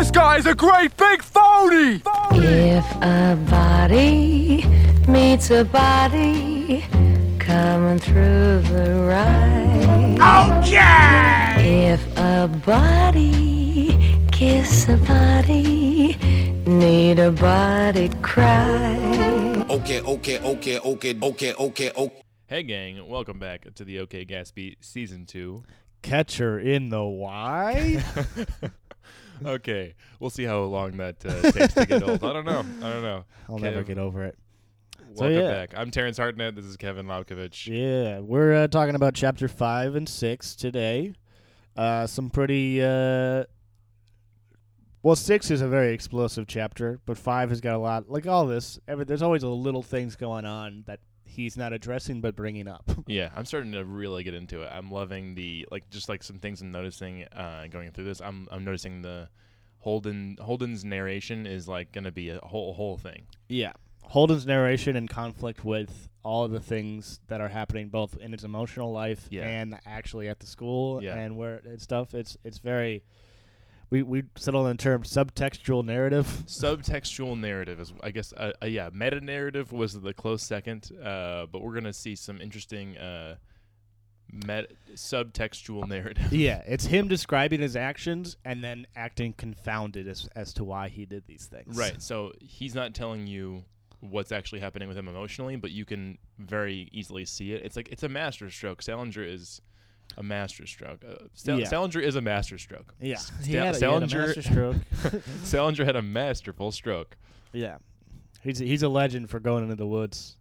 This guy's a great big phony! If a body meets a body coming through the rye. Okay! If a body kiss a body, need a body cry. Okay, okay, okay, okay, okay, okay, okay. Hey, gang, welcome back to the OK Gatsby Season 2. Catcher in the Why. okay, we'll see how long that uh, takes to get old. I don't know. I don't know. I'll never get over it. Welcome yeah. back. I'm Terrence Hartnett. This is Kevin Lobkovich. Yeah, we're uh, talking about chapter five and six today. Uh, some pretty. Uh, well, six is a very explosive chapter, but five has got a lot. Like all this, every, there's always a little things going on that he's not addressing but bringing up. Yeah, I'm starting to really get into it. I'm loving the like just like some things I'm noticing uh, going through this. I'm I'm noticing the Holden Holden's narration is like going to be a whole whole thing. yeah, Holden's narration in conflict with all of the things that are happening, both in his emotional life Yeah. and actually at the school Yeah. and where and stuff. It's it's very. We we settled on the term subtextual narrative. Subtextual narrative is, I guess, uh, uh, yeah. Meta narrative was the close second, uh, but we're gonna see some interesting uh, met- subtextual narrative. Yeah, it's him describing his actions and then acting confounded as as to why he did these things. Right. So he's not telling you what's actually happening with him emotionally, but you can very easily see it. It's like it's a master stroke. Salinger is a master stroke. Uh, Sal- Yeah. Salinger is a master stroke. Yeah. S- He had a- he had a Salinger master stroke. Salinger had a masterful stroke. yeah. He's a, he's a legend for going into the woods.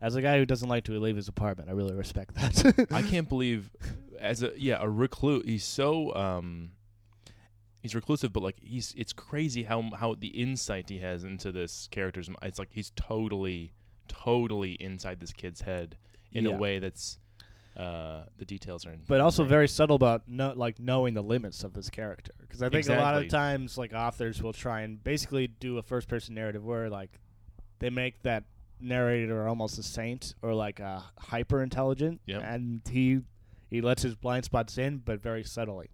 As a guy who doesn't like to leave his apartment, I really respect that. I can't believe as a yeah, a recluse he's so um he's reclusive but like he's it's crazy how how the insight he has into this character's m- it's like he's totally totally inside this kid's head in Yeah. a way that's uh the details are in. but also very subtle about no, like knowing the limits of this character because i think a lot of times like authors will try and basically do a first person narrative where like they make that narrator almost a saint or like a hyper intelligent Yep. and he he lets his blind spots in but very subtly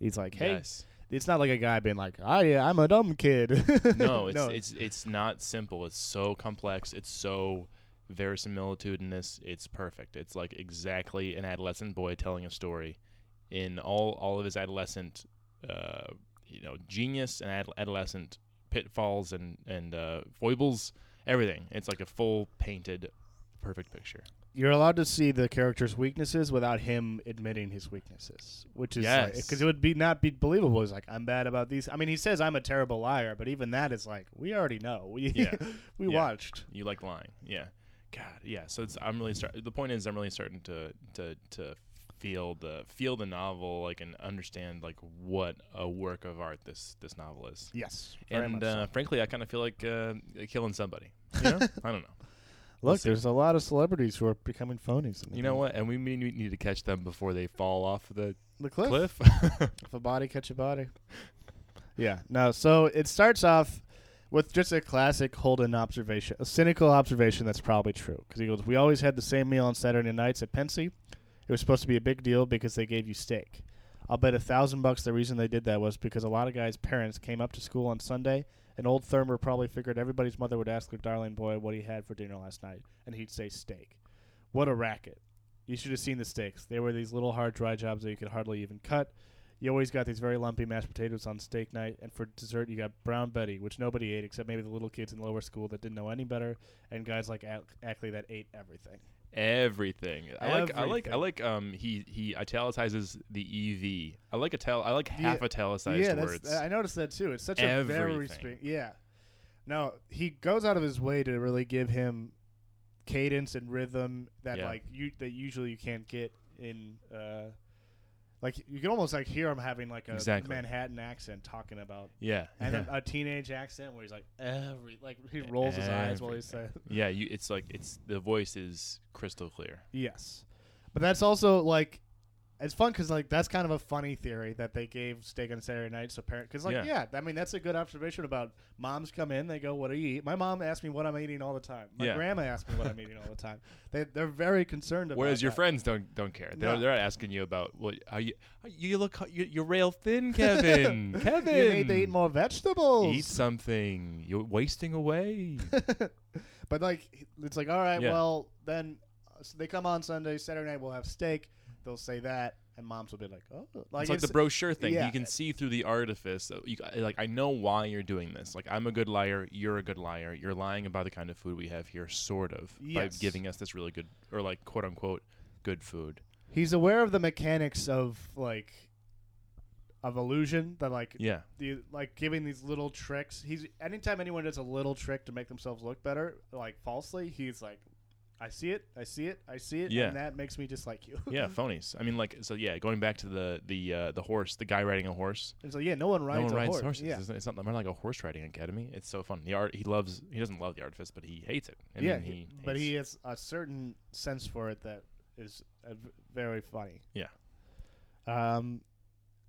he's like hey yes. it's not like a guy being like oh yeah i'm a dumb kid no, it's it's it's not simple. It's so complex. It's so verisimilitudinous. It's perfect. It's like exactly an adolescent boy telling a story in all all of his adolescent, uh, you know, genius and ad- adolescent pitfalls and and uh, foibles. Everything. It's like a full painted, perfect picture. you're allowed to see the character's weaknesses without him admitting his weaknesses, which is Yes. because it would be not be believable. He's like, I'm bad about these. I mean, he says I'm a terrible liar, but even that is like, we already know. We Yeah. we Yeah. watched. You like lying, yeah. God, yeah. So it's I'm really start. The point is, I'm really starting to to to feel the feel the novel like and understand like what a work of art this this novel is. Yes, And uh, frankly, I kind of feel like uh, killing somebody. You know? I don't know. look, there's a lot of celebrities who are becoming phonies. You know what? And we may need to catch them before they fall off the The cliff. cliff. If a body catch a body. Yeah. No. So it starts off with just a classic Holden observation, a cynical observation that's probably true. Because he goes, "We always had the same meal on Saturday nights at Pencey. It was supposed to be a big deal because they gave you steak. I'll bet a thousand bucks the reason they did that was because a lot of guys' parents came up to school on Sunday, and old Thurmer probably figured everybody's mother would ask their darling boy what he had for dinner last night, and he'd say steak. What a racket! You should have seen the steaks. They were these little hard dry jobs that you could hardly even cut. You always got these very lumpy mashed potatoes on steak night, and for dessert you got brown Betty, which nobody ate except maybe the little kids in lower school that didn't know any better, and guys like Ac- Ackley that ate everything. Everything. I like. I like. I like. Um. He he italicizes the ev. I like a ital. I like Yeah. half italicized yeah, words. I noticed that too. It's such a very Everything. spe- yeah. No, he goes out of his way to really give him cadence and rhythm that Yeah. like you that usually you can't get in. uh Like you can almost like hear him having like a Exactly. Manhattan accent talking about yeah. and a, a teenage accent where he's like every like he rolls his eyes while he says Yeah, you. It's like it's the voice is crystal clear. yes, but that's also like it's fun because like that's kind of a funny theory that they gave steak on Saturday night. So parent, because like Yeah. yeah. I mean that's a good observation about moms come in, they go, "What do you eat?" My mom asks me what I'm eating all the time. My Yeah. grandma asks me what I'm eating all the time. They they're very concerned about. Whereas your that. friends don't don't care. They're, No. they're not asking you about what how you you look you, you're rail thin, Kevin. Kevin, you need to eat more vegetables. Eat something. You're wasting away. but like it's like all right, Yeah. well then uh, so they come on Sunday, Saturday night we'll have steak. They'll say that, and moms will be like, "Oh, like it's like the brochure thing. yeah. You can see through the artifice. You, like I know why you're doing this. Like I'm a good liar. You're a good liar. You're lying about the kind of food we have here, sort of, by giving us this really good or like quote unquote good food. He's aware of the mechanics of like of illusion that like Yeah. the like giving these little tricks. He's anytime anyone does a little trick to make themselves look better, like falsely, he's like, I see it, I see it, I see it, Yeah. and that makes me dislike you. Yeah, phonies. I mean, like, so yeah. Going back to the the uh, the horse, the guy riding a horse. and so yeah, no one rides no one a rides horse. horses. Yeah, It's, it's not, like a horse riding academy. It's so fun. The art. He loves. He doesn't love the artifice, but he hates it. I yeah, mean, he. but he has a certain sense for it that is uh, very funny. Yeah. Um,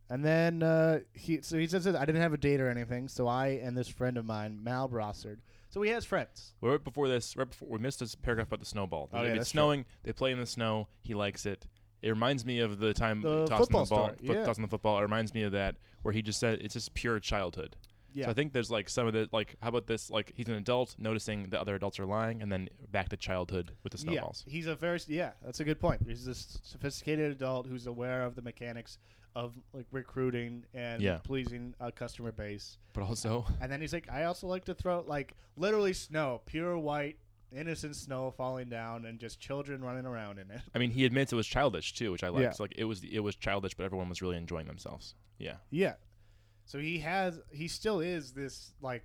and then uh, he so he says that I didn't have a date or anything, so I and this friend of mine, Mal Brossard. So he has friends. Well, right before this, right before we missed this paragraph about the snowball. Oh, yeah, it's that's snowing. They play in the snow. He likes it. It reminds me of the time The tossing football the ball, story, yeah. tossing the football. It reminds me of that where he just said it's just pure childhood. Yeah. So I think there's like some of the like how about this like he's an adult noticing that other adults are lying and then back to childhood with the snowballs. Yeah, he's a very yeah. That's a good point. He's this sophisticated adult who's aware of the mechanics of like recruiting and Yeah. pleasing a customer base. But also And then he's like, I also like to throw like literally snow, pure white, innocent snow falling down, and just children running around in it. I mean he admits it was childish too, which I like. Yeah. So, like it was it was childish but everyone was really enjoying themselves. Yeah. Yeah. So he has, he still is this like.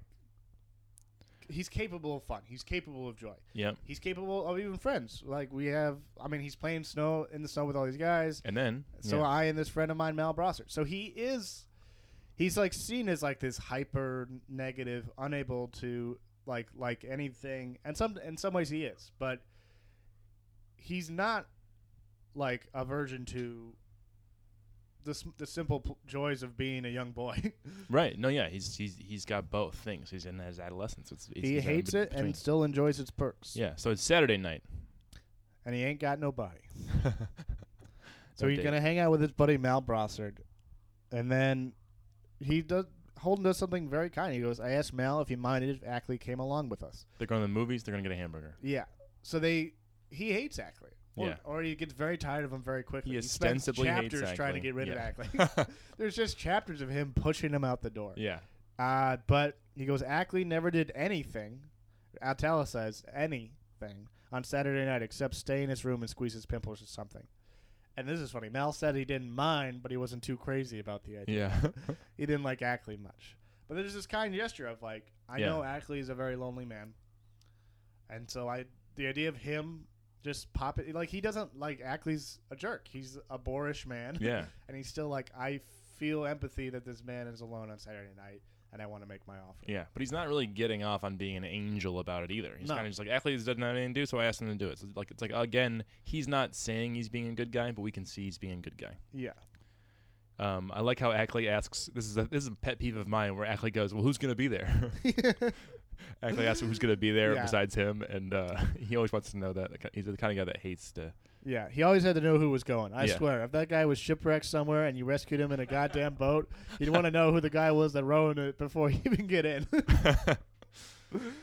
He's capable of fun. He's capable of joy. Yeah. He's capable of even friends. Like we have, I mean, he's playing snow in the snow with all these guys. And then So yeah. I and this friend of mine, Mal Brossard. So he is, he's like seen as like this hyper negative, unable to like like anything, and some in some ways he is, but he's not like aversion to the the simple p- joys of being a young boy. Right. No, yeah, he's he's he's got both things. He's in his adolescence. It's, it's he hates it between. and still enjoys its perks. Yeah, so it's Saturday night. and he ain't got nobody. So No he's date. gonna hang out with his buddy Mal Brossard, and then he does. Holden does something very kind. He goes, "I asked Mal if he minded if Ackley came along with us." They're going to the movies. They're gonna get a hamburger. Yeah. So they he hates Ackley. Or, Yeah. or he gets very tired of him very quickly. He ostensibly hates chapters trying to get rid Yeah. of Ackley. There's just chapters of him pushing him out the door. Yeah. Uh, but he goes, Ackley never did anything, italicized anything, on Saturday night except stay in his room and squeeze his pimples or something. And this is funny. Mal said he didn't mind, but he wasn't too crazy about the idea. Yeah. He didn't like Ackley much. But there's this kind gesture of like, I Yeah. know Ackley is a very lonely man. And so I, the idea of him just pop it, like he doesn't like Ackley's a jerk. He's a boorish man. yeah. and he's still like, I feel empathy that this man is alone on Saturday night, and I want to make my offer. Yeah. But he's not really getting off on being an angel about it either. He's No. kind of just like Ackley doesn't have anything to do, so I asked him to do it. So it's like it's like again, he's not saying he's being a good guy, but we can see he's being a good guy. Yeah. Um, I like how Ackley asks. This is a this is a pet peeve of mine, where Ackley goes, "Well, who's gonna be there?" Ackley asks who's gonna be there Yeah. besides him, and uh, he always wants to know that. He's the kind of guy that hates to. Yeah, he always had to know who was going. I Yeah. swear, if that guy was shipwrecked somewhere and you rescued him in a goddamn boat, you'd want to know who the guy was that rowed it before you even get in.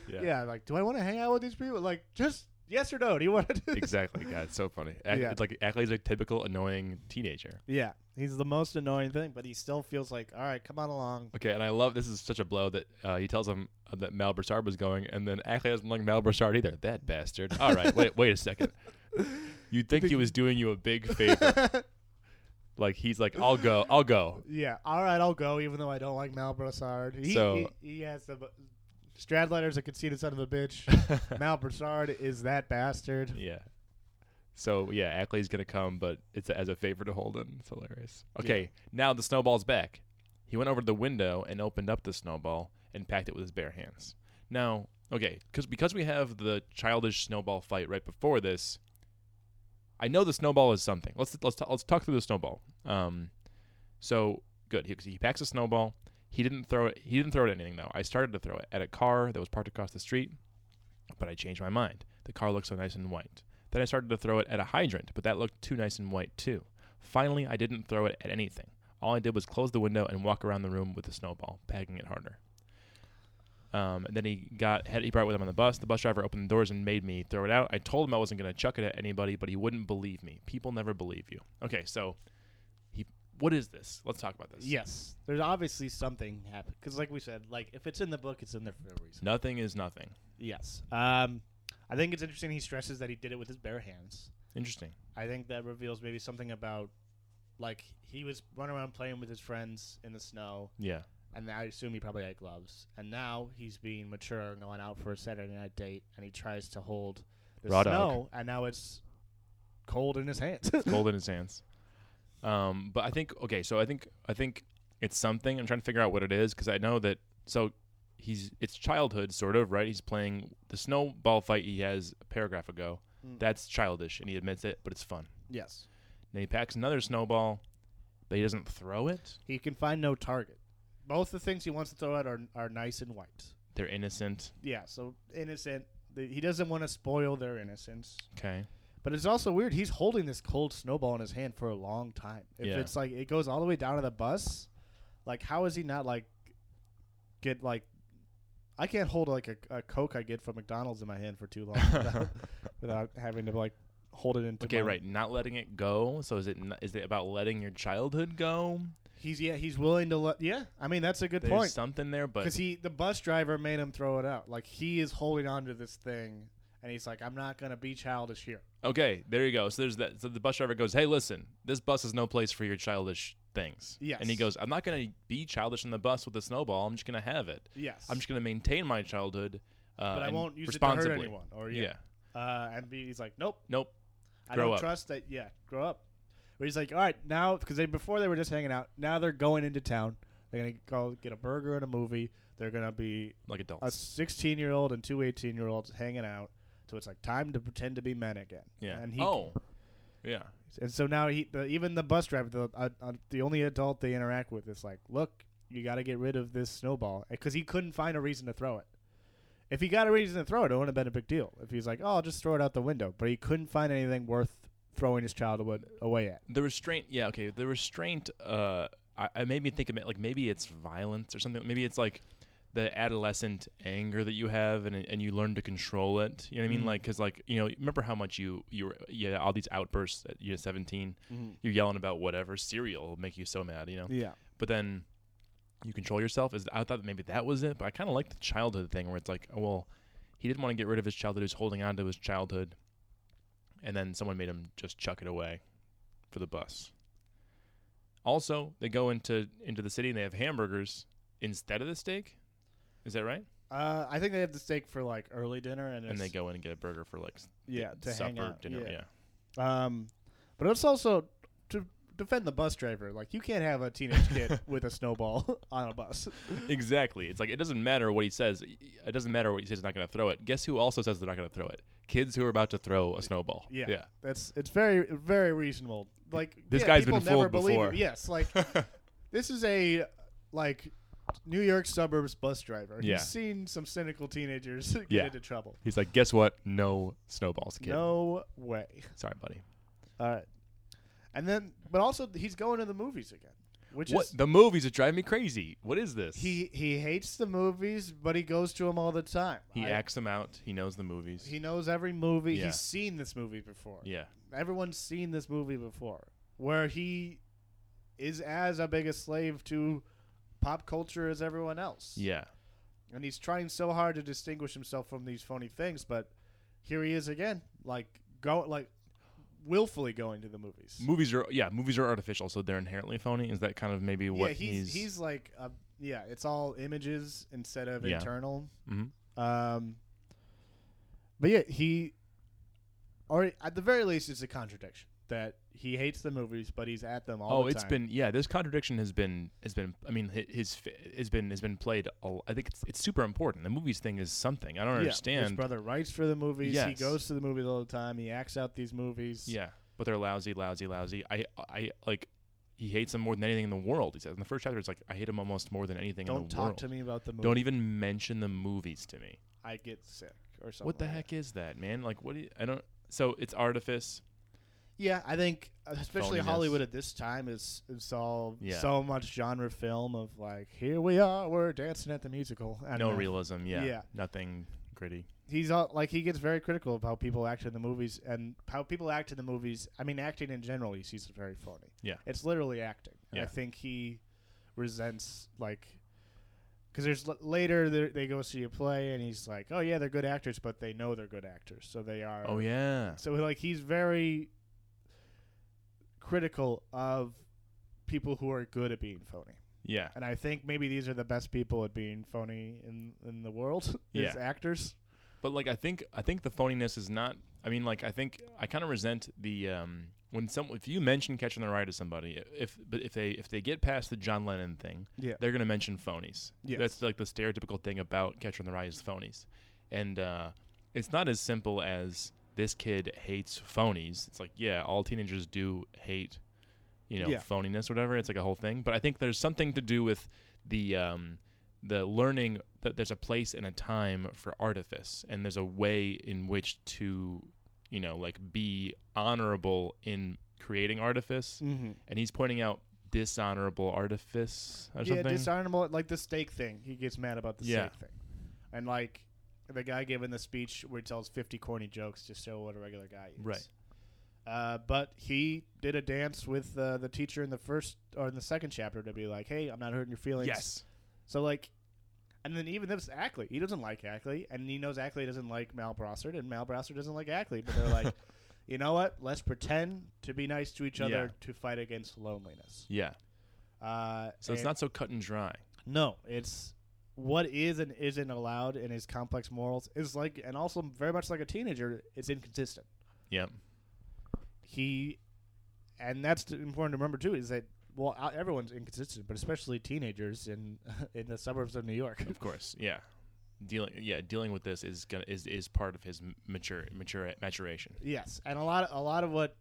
Yeah. yeah. like, do I want to hang out with these people? Like, just yes or no? Do you want to? exactly. God, it's so funny. Yeah. It's like Ackley's a typical annoying teenager. yeah, he's the most annoying thing, but he still feels like, all right, come on along. Okay, and I love this is such a blow that uh, he tells him uh, that Mal Brossard was going, and then Ackley doesn't like Mal Brossard either. That bastard. All right, wait, wait a second. You'd think he was doing you a big favor. like he's like, I'll go, I'll go. Yeah, all right, I'll go, even though I don't like Mal Brossard. He, So- he, he has the Stradlater's a conceited son of a bitch. Mal Brossard is that bastard. Yeah. So yeah, Ackley's gonna come, but it's as a favor to Holden. It's hilarious. Okay, now the snowball's back. He went over to the window and opened up the snowball and packed it with his bare hands. Now, okay, because because we have the childish snowball fight right before this, I know the snowball is something. Let's let's t- let's talk through the snowball. Um, so good. He, he packs a snowball. He didn't throw it. He didn't throw it at anything though. I started to throw it at a car that was parked across the street, but I changed my mind. The car looked so nice and white. Then I started to throw it at a hydrant, but that looked too nice and white too. Finally, I didn't throw it at anything. All I did was close the window and walk around the room with the snowball, packing it harder. Um, and then he got he brought it with him on the bus. The bus driver opened the doors and made me throw it out. I told him I wasn't going to chuck it at anybody, but he wouldn't believe me. People never believe you. Okay, so what is this? Let's talk about this. Yes, there's obviously something happened because, like we said, like if it's in the book, it's in there for a reason. Nothing is nothing. Yes. Um, I think it's interesting. He stresses that he did it with his bare hands. Interesting. I think that reveals maybe something about, like he was running around playing with his friends in the snow, Yeah. and I assume he probably had gloves. And now he's being mature and going out for a Saturday night date, and he tries to hold the Raw dog. snow, and now it's cold in his hands. cold in his hands. Um, but I think okay, so I think I think it's something. I'm trying to figure out what it is because I know that. So he's it's childhood sort of right. He's playing the snowball fight he has a paragraph ago. Mm. That's childish, and he admits it, but it's fun. yes. Then he packs another snowball, but he doesn't throw it. He can find no target. Both the things he wants to throw out are are nice and white. They're innocent. Yeah, so innocent. The, he doesn't want to spoil their innocence. Okay. But it's also weird. He's holding this cold snowball in his hand for a long time. If Yeah. it's like it goes all the way down to the bus, like how is he not like get like I can't hold like a, a Coke I get from McDonald's in my hand for too long without, without having to like hold it into Okay, right. Not letting it go. So is it n- is it about letting your childhood go? He's yeah, he's willing to let yeah. I mean that's a good There's point. something there, but Because he, the bus driver made him throw it out. Like he is holding on to this thing, and he's like, "I'm not gonna be childish here." Okay, there you go. So there's that. So the bus driver goes, "Hey, listen, this bus is no place for your childish things." Yes. And he goes, "I'm not going to be childish in the bus with a snowball. I'm just going to have it. Yes, I'm just going to maintain my childhood, uh, but I won't use it to hurt responsibly." anyone. Or yeah. yeah, Uh, and he's like, "Nope, Nope. I Grow don't up. trust that." Yeah, grow up. But he's like, "All right, now because they before they were just hanging out. Now they're going into town. They're gonna go get a burger and a movie. They're gonna be Like adults. a 16 year old and two 18 year olds hanging out. So it's like time to pretend to be men again. yeah. And he, oh. Yeah. And so now he, the, even the bus driver, the uh, uh, the only adult they interact with is like, look, you got to get rid of this snowball because he couldn't find a reason to throw it. If he got a reason to throw it, it wouldn't have been a big deal. If he's like, oh, I'll just throw it out the window, but he couldn't find anything worth throwing his childhood away at. The restraint. Yeah. Okay. The restraint. Uh, I, I made me think of it like maybe it's violence or something. Maybe it's like the adolescent anger that you have and and you learn to control it. You know what I mean? Mhm. Like, cause like you know, remember how much you you were yeah all these outbursts at you're 17. Mm-hmm. You're yelling about whatever cereal will make you so mad. You know. Yeah. but then you control yourself. Is I thought maybe that was it, but I kind of like the childhood thing where it's like, oh, well, he didn't want to get rid of his childhood. He was holding on to his childhood, and then someone made him just chuck it away for the bus. Also, they go into into the city and they have hamburgers instead of the steak. Is that right? Uh, I think they have the steak for like early dinner, and, And they go in and get a burger for like s- yeah to supper hang out. dinner. yeah. Um, but it's also to defend the bus driver. Like you can't have a teenage kid with a snowball on a bus. exactly. It's like it doesn't matter what he says. It doesn't matter what he says. He's not going to throw it. Guess who also says they're not going to throw it? Kids who are about to throw a snowball. Yeah. Yeah. That's it's very very reasonable. Like This yeah, guy's people been never fooled believe before. Yes, like this is a like New York suburbs bus driver. Yeah. He's seen some cynical teenagers get Yeah. into trouble. He's like, guess what? No snowballs, kid. No way. Sorry, buddy. All right. And then, but also he's going to the movies again, which What is the movies that drive me crazy? What is this? he he hates the movies, but he goes to them all the time. he I- acts them out. He knows the movies. He knows every movie. Yeah. He's seen this movie before. yeah. everyone's seen this movie before where he is as a big a slave to pop culture as everyone else Yeah. and he's trying so hard to distinguish himself from these phony things but here he is again like go like willfully going to the movies Movies are yeah. Movies are artificial, so they're inherently phony. Is that kind of maybe yeah what he's, he's like uh, yeah it's all images instead of Yeah. internal Mhm. um but yeah he or at the very least it's a contradiction that he hates the movies but he's at them all Oh, the it's been yeah. This contradiction has been has been. I mean, his has been has been played. I think it's it's super important. The movies thing is something. I don't His understand. His brother writes for the movies. He goes to the movies all the time. He acts out these movies. Yeah. but they're lousy, lousy, lousy. I I like he hates them more than anything in the world. He says in the first chapter, it's like I hate him almost more than anything in Don't the talk world. to me about the movie. Don't even mention the movies to me. I get sick or something. what the like heck that. is that, man? Like, what do you, I don't. So it's artifice. Yeah, I think uh, especially Phoniness. Hollywood at this time is is all Yeah. so much genre film of like here we are, we're dancing at the musical. I No know. realism. Yeah. Yeah. Nothing gritty. He's all, like he gets very critical of how people act in the movies and how people act in the movies. I mean, acting in general, he sees it very phony. Yeah. it's literally acting. And I think he resents like because there's l- later they go see a play and he's like, oh yeah, they're good actors, but they know they're good actors, so they are. Oh yeah. So like he's very critical of people who are good at being phony. Yeah. And I think maybe these are the best people at being phony in in the world Yeah. as actors. But like I think I think the phoniness is not. I mean, like I think I kind of resent the um when some if you mention Catcher in the Rye to somebody if but if they if they get past the John Lennon thing Yeah. they're gonna mention phonies. Yes. That's like the stereotypical thing about Catcher in the Rye is phonies, and uh, it's not as simple as this kid hates phonies. It's like yeah, all teenagers do hate you know Yeah. phoniness or whatever. It's like a whole thing. But I think there's something to do with the um, the learning that there's a place and a time for artifice, and there's a way in which to you know like be honorable in creating artifice. Mm-hmm. And he's pointing out dishonorable artifice or Yeah, something. dishonorable like the steak thing. He gets mad about the Yeah. steak thing. And like the guy giving the speech where he tells 50 corny jokes to show what a regular guy is. Right. Uh, but he did a dance with uh, the teacher in the first or in the second chapter to be like, "Hey, I'm not hurting your feelings." yes. So like, and then even this Ackley, he doesn't like Ackley, and he knows Ackley doesn't like Mal Brossard, and Mal Brossard doesn't like Ackley. But they're like, you know what? Let's pretend to be nice to each other Yeah. to fight against loneliness. Yeah. Uh, So it's not so cut and dry. No, it's what is and isn't allowed in his complex morals is like, and also very much like a teenager, it's inconsistent. Yep. He, and that's important to remember too, is that well, everyone's inconsistent, but especially teenagers in in the suburbs of New York. Of course. Yeah. Dealing yeah, dealing with this is gonna is, is part of his mature mature maturation. yes, and a lot of, a lot of what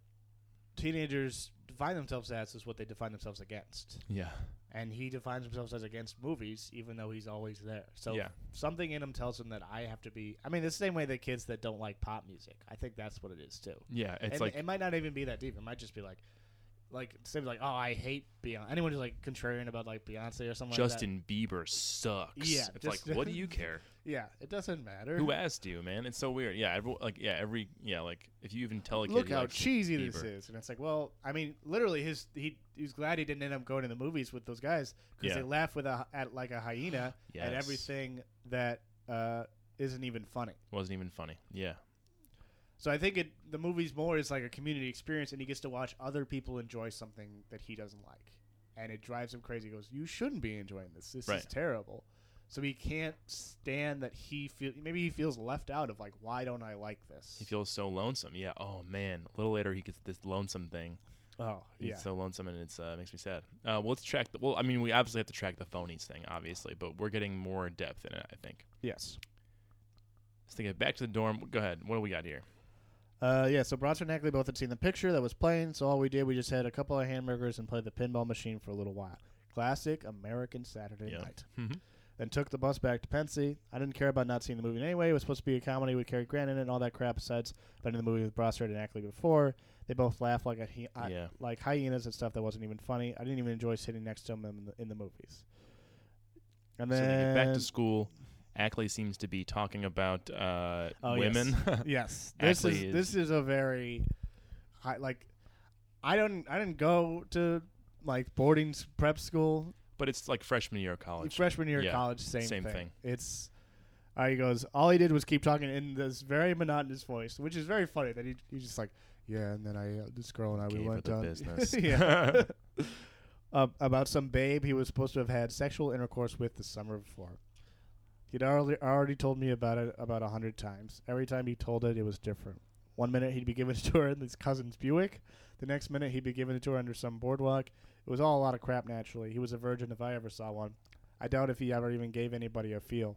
teenagers define themselves as is what they define themselves against. Yeah. And he defines himself as against movies, even though he's always there. So Yeah. something in him tells him that I have to be. I mean, the same way that kids that don't like pop music. I think that's what it is too. Yeah. It's and like it might not even be that deep. It might just be like, like same like, oh, I hate Beyonce. Anyone who's like contrarian about like Beyonce or something like that. Justin Bieber sucks. Yeah, It's just- like what do you care? Yeah, it doesn't matter. Who asked you, man? It's so weird. Yeah, every, like yeah, every yeah, like if you even tell a kid Look how likes cheesy this is, and it's like, well, I mean, literally, his he he's glad he didn't end up going to the movies with those guys because Yeah. they laugh with a at like a hyena at everything that uh, isn't even funny. wasn't even funny. Yeah. So I think it the movie's more is like a community experience, and he gets to watch other people enjoy something that he doesn't like, and it drives him crazy. He goes, "You shouldn't be enjoying this. This is terrible." So he can't stand that he feel maybe he feels left out of like, "Why don't I like this?" He feels so lonesome. Yeah. Oh man. A little later he gets this lonesome thing. oh He's yeah, so lonesome and it's uh, makes me sad. Uh, well, let's track. The, well, I mean, we obviously have to track the phonies thing, obviously, but we're getting more depth in it. I think. yes. Let's take it back to the dorm. Go ahead. What do we got here? Uh, yeah, so Bronson and Ackley both had seen the picture that was playing, so all we did, we just had a couple of hamburgers and played the pinball machine for a little while. Classic American Saturday Yeah. night. Mhm. Then took the bus back to Pencey. I didn't care about not seeing the movie anyway. It was supposed to be a comedy with Cary Grant in it and all that crap. Besides, been in the movie with Brossard and Ackley before. They both laughed like a hy- I- Yeah. like hyenas and stuff that wasn't even funny. I didn't even enjoy sitting next to them in the, in the movies. And So they then get back to school. Ackley seems to be talking about uh, Oh, women. yes, this Ackley is, this is a very high, like I don't I didn't go to like boarding prep school but it's like freshman year of college. freshman year Yeah, of college same, same thing. thing. It's uh, he goes all he did was keep talking in this very monotonous voice, which is very funny that he he's just like yeah, and then I uh, this girl and I we Gave her went down business. yeah. uh, about some babe he was supposed to have had sexual intercourse with the summer before. He'd already already told me about it about a hundred times. Every time he told it, it was different. One minute he'd be giving it to her in his cousin's Buick. The next minute he'd be giving it to her under some boardwalk. It was all a lot of crap. Naturally, he was a virgin if I ever saw one. I doubt if he ever even gave anybody a feel.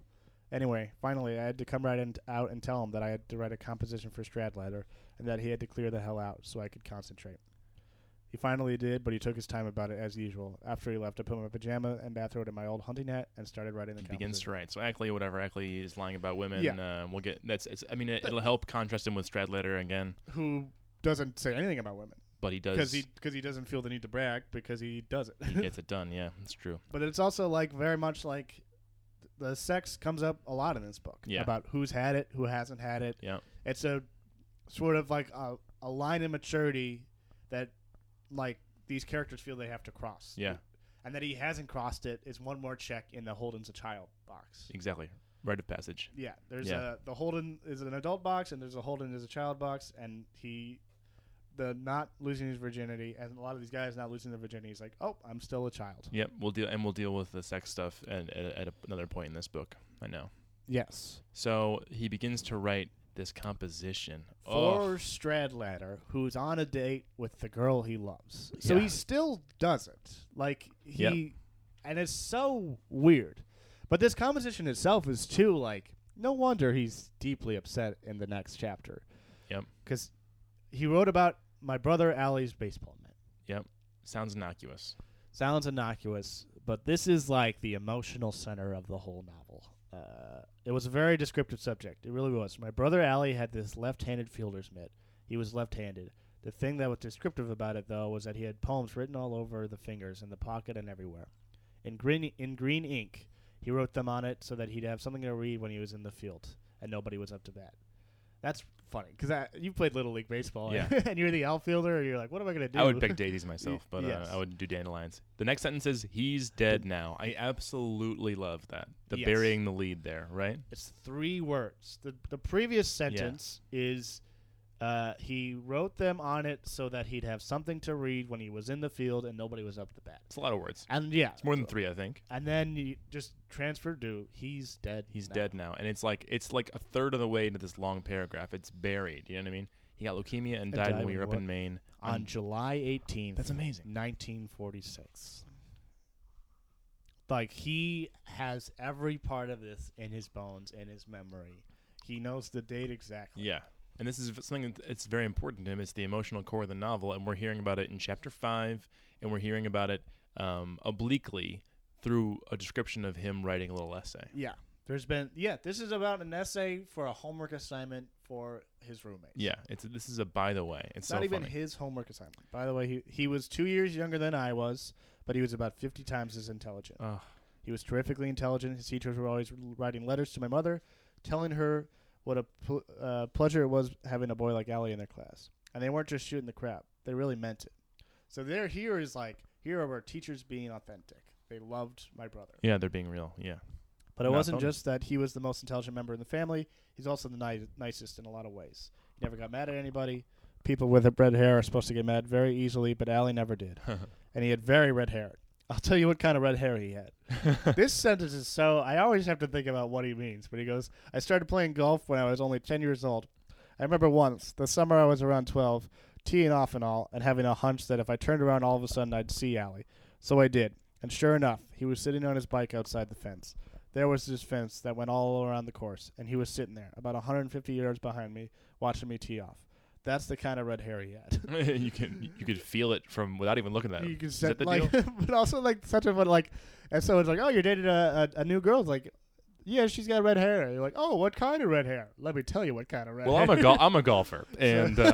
Anyway, finally, I had to come right in, out and tell him that I had to write a composition for Stradlater. and that he had to clear the hell out so I could concentrate. He finally did, but he took his time about it as usual. After he left, I put on my pajama and bathrobe in my old hunting hat and started writing the He begins to write. So Ackley, whatever Ackley is lying about women. Yeah. Uh, we'll get that's. It's, I mean, it, it'll help contrast him with Stradlater again, Who doesn't say anything about women but he does. because he because he doesn't feel the need to brag because he does it. he gets it done. Yeah, that's true. but it's also like very much like the sex comes up a lot in this book Yeah. about who's had it, who hasn't had it. Yeah. It's a sort of like a, a line of maturity that like these characters feel they have to cross. Yeah. And that he hasn't crossed it is one more check in the Holden's a child box. Exactly. Rite of passage. Yeah, there's Yeah. a the Holden is an adult box and there's a Holden is a child box and he the not losing his virginity and a lot of these guys not losing their virginity he's like, "Oh, I'm still a child." Yep. We'll deal and we'll deal with the sex stuff at, at, at another point in this book. I know. Yes. So he begins to write this composition. for Oh, Stradlater, who's on a date with the girl he loves. So Yeah. he still does it. Like he Yep. and it's so weird. But this composition itself is too like no wonder he's deeply upset in the next chapter. Yep. Cuz he wrote about my brother Allie's baseball mitt. yep. Sounds innocuous. Sounds innocuous, but this is like the emotional center of the whole novel. Uh, it was a very descriptive subject. It really was. My brother Allie had this left-handed fielder's mitt. He was left-handed. The thing that was descriptive about it, though, was that he had poems written all over the fingers, in the pocket, and everywhere. In green in green ink, he wrote them on it so that he'd have something to read when he was in the field, and nobody was up to bat. That's funny because you played little league baseball, Yeah. and you're the outfielder, and you're like, "What am I gonna do?" I would pick daisies myself, but yes. uh, I would do dandelions. The next sentence is he's dead now. I absolutely love that. The Yes. burying the lead there, right? It's three words. The the previous sentence is uh, he wrote them on it so that he'd have something to read when he was in the field and nobody was up to bat. It's a lot of words. And yeah, It's more than three, I think. and then you just transferred to he's dead. He's now. dead now, and it's like it's like a third of the way into this long paragraph. It's buried. You know what I mean? He got leukemia and died when we were up in Maine. on July 18th. That's amazing. 1946. Like he has every part of this in his bones, in his memory. He knows the date exactly. Yeah. And this is something that's very important to him. It's the emotional core of the novel, and we're hearing about it in chapter five, and we're hearing about it um, obliquely through a description of him writing a little essay. Yeah. There's been yeah, this is about an essay for a homework assignment for his roommate. Yeah, it's this is a by the way. It's Not so even funny. his homework assignment. By the way, he he was 2 years younger than I was, but he was about 50 times as intelligent. Ugh. He was terrifically intelligent. His teachers were always writing letters to my mother, telling her what a pl- uh, pleasure it was having a boy like Allie in their class. And they weren't just shooting the crap; they really meant it. So there, here is like here are our teachers being authentic. They loved my brother. yeah, they're being real. Yeah. But it No, wasn't just that he was the most intelligent member in the family. He's also the ni- nicest in a lot of ways. He never got mad at anybody. People with red hair are supposed to get mad very easily, but Allie never did. and he had very red hair. I'll tell you what kind of red hair he had. this sentence is so. I always have to think about what he means. But he goes, I started playing golf when I was only 10 years old. I remember once, the summer I was around 12, teeing off and all, and having a hunch that if I turned around all of a sudden I'd see Allie. So I did. And sure enough, he was sitting on his bike outside the fence. There was this fence that went all around the course, and he was sitting there, about 150 yards behind me, watching me tee off. That's the kind of red hair he had. you can you could feel it from without even looking at him. you can set the like, deal? but also like such a fun like, and so it's like, oh, you're dating a, a, a new girl. It's like, yeah, she's got red hair. You're like, oh, what kind of red hair? Let me tell you what kind of red. Well, hair. I'm a gol- I'm a golfer, and uh,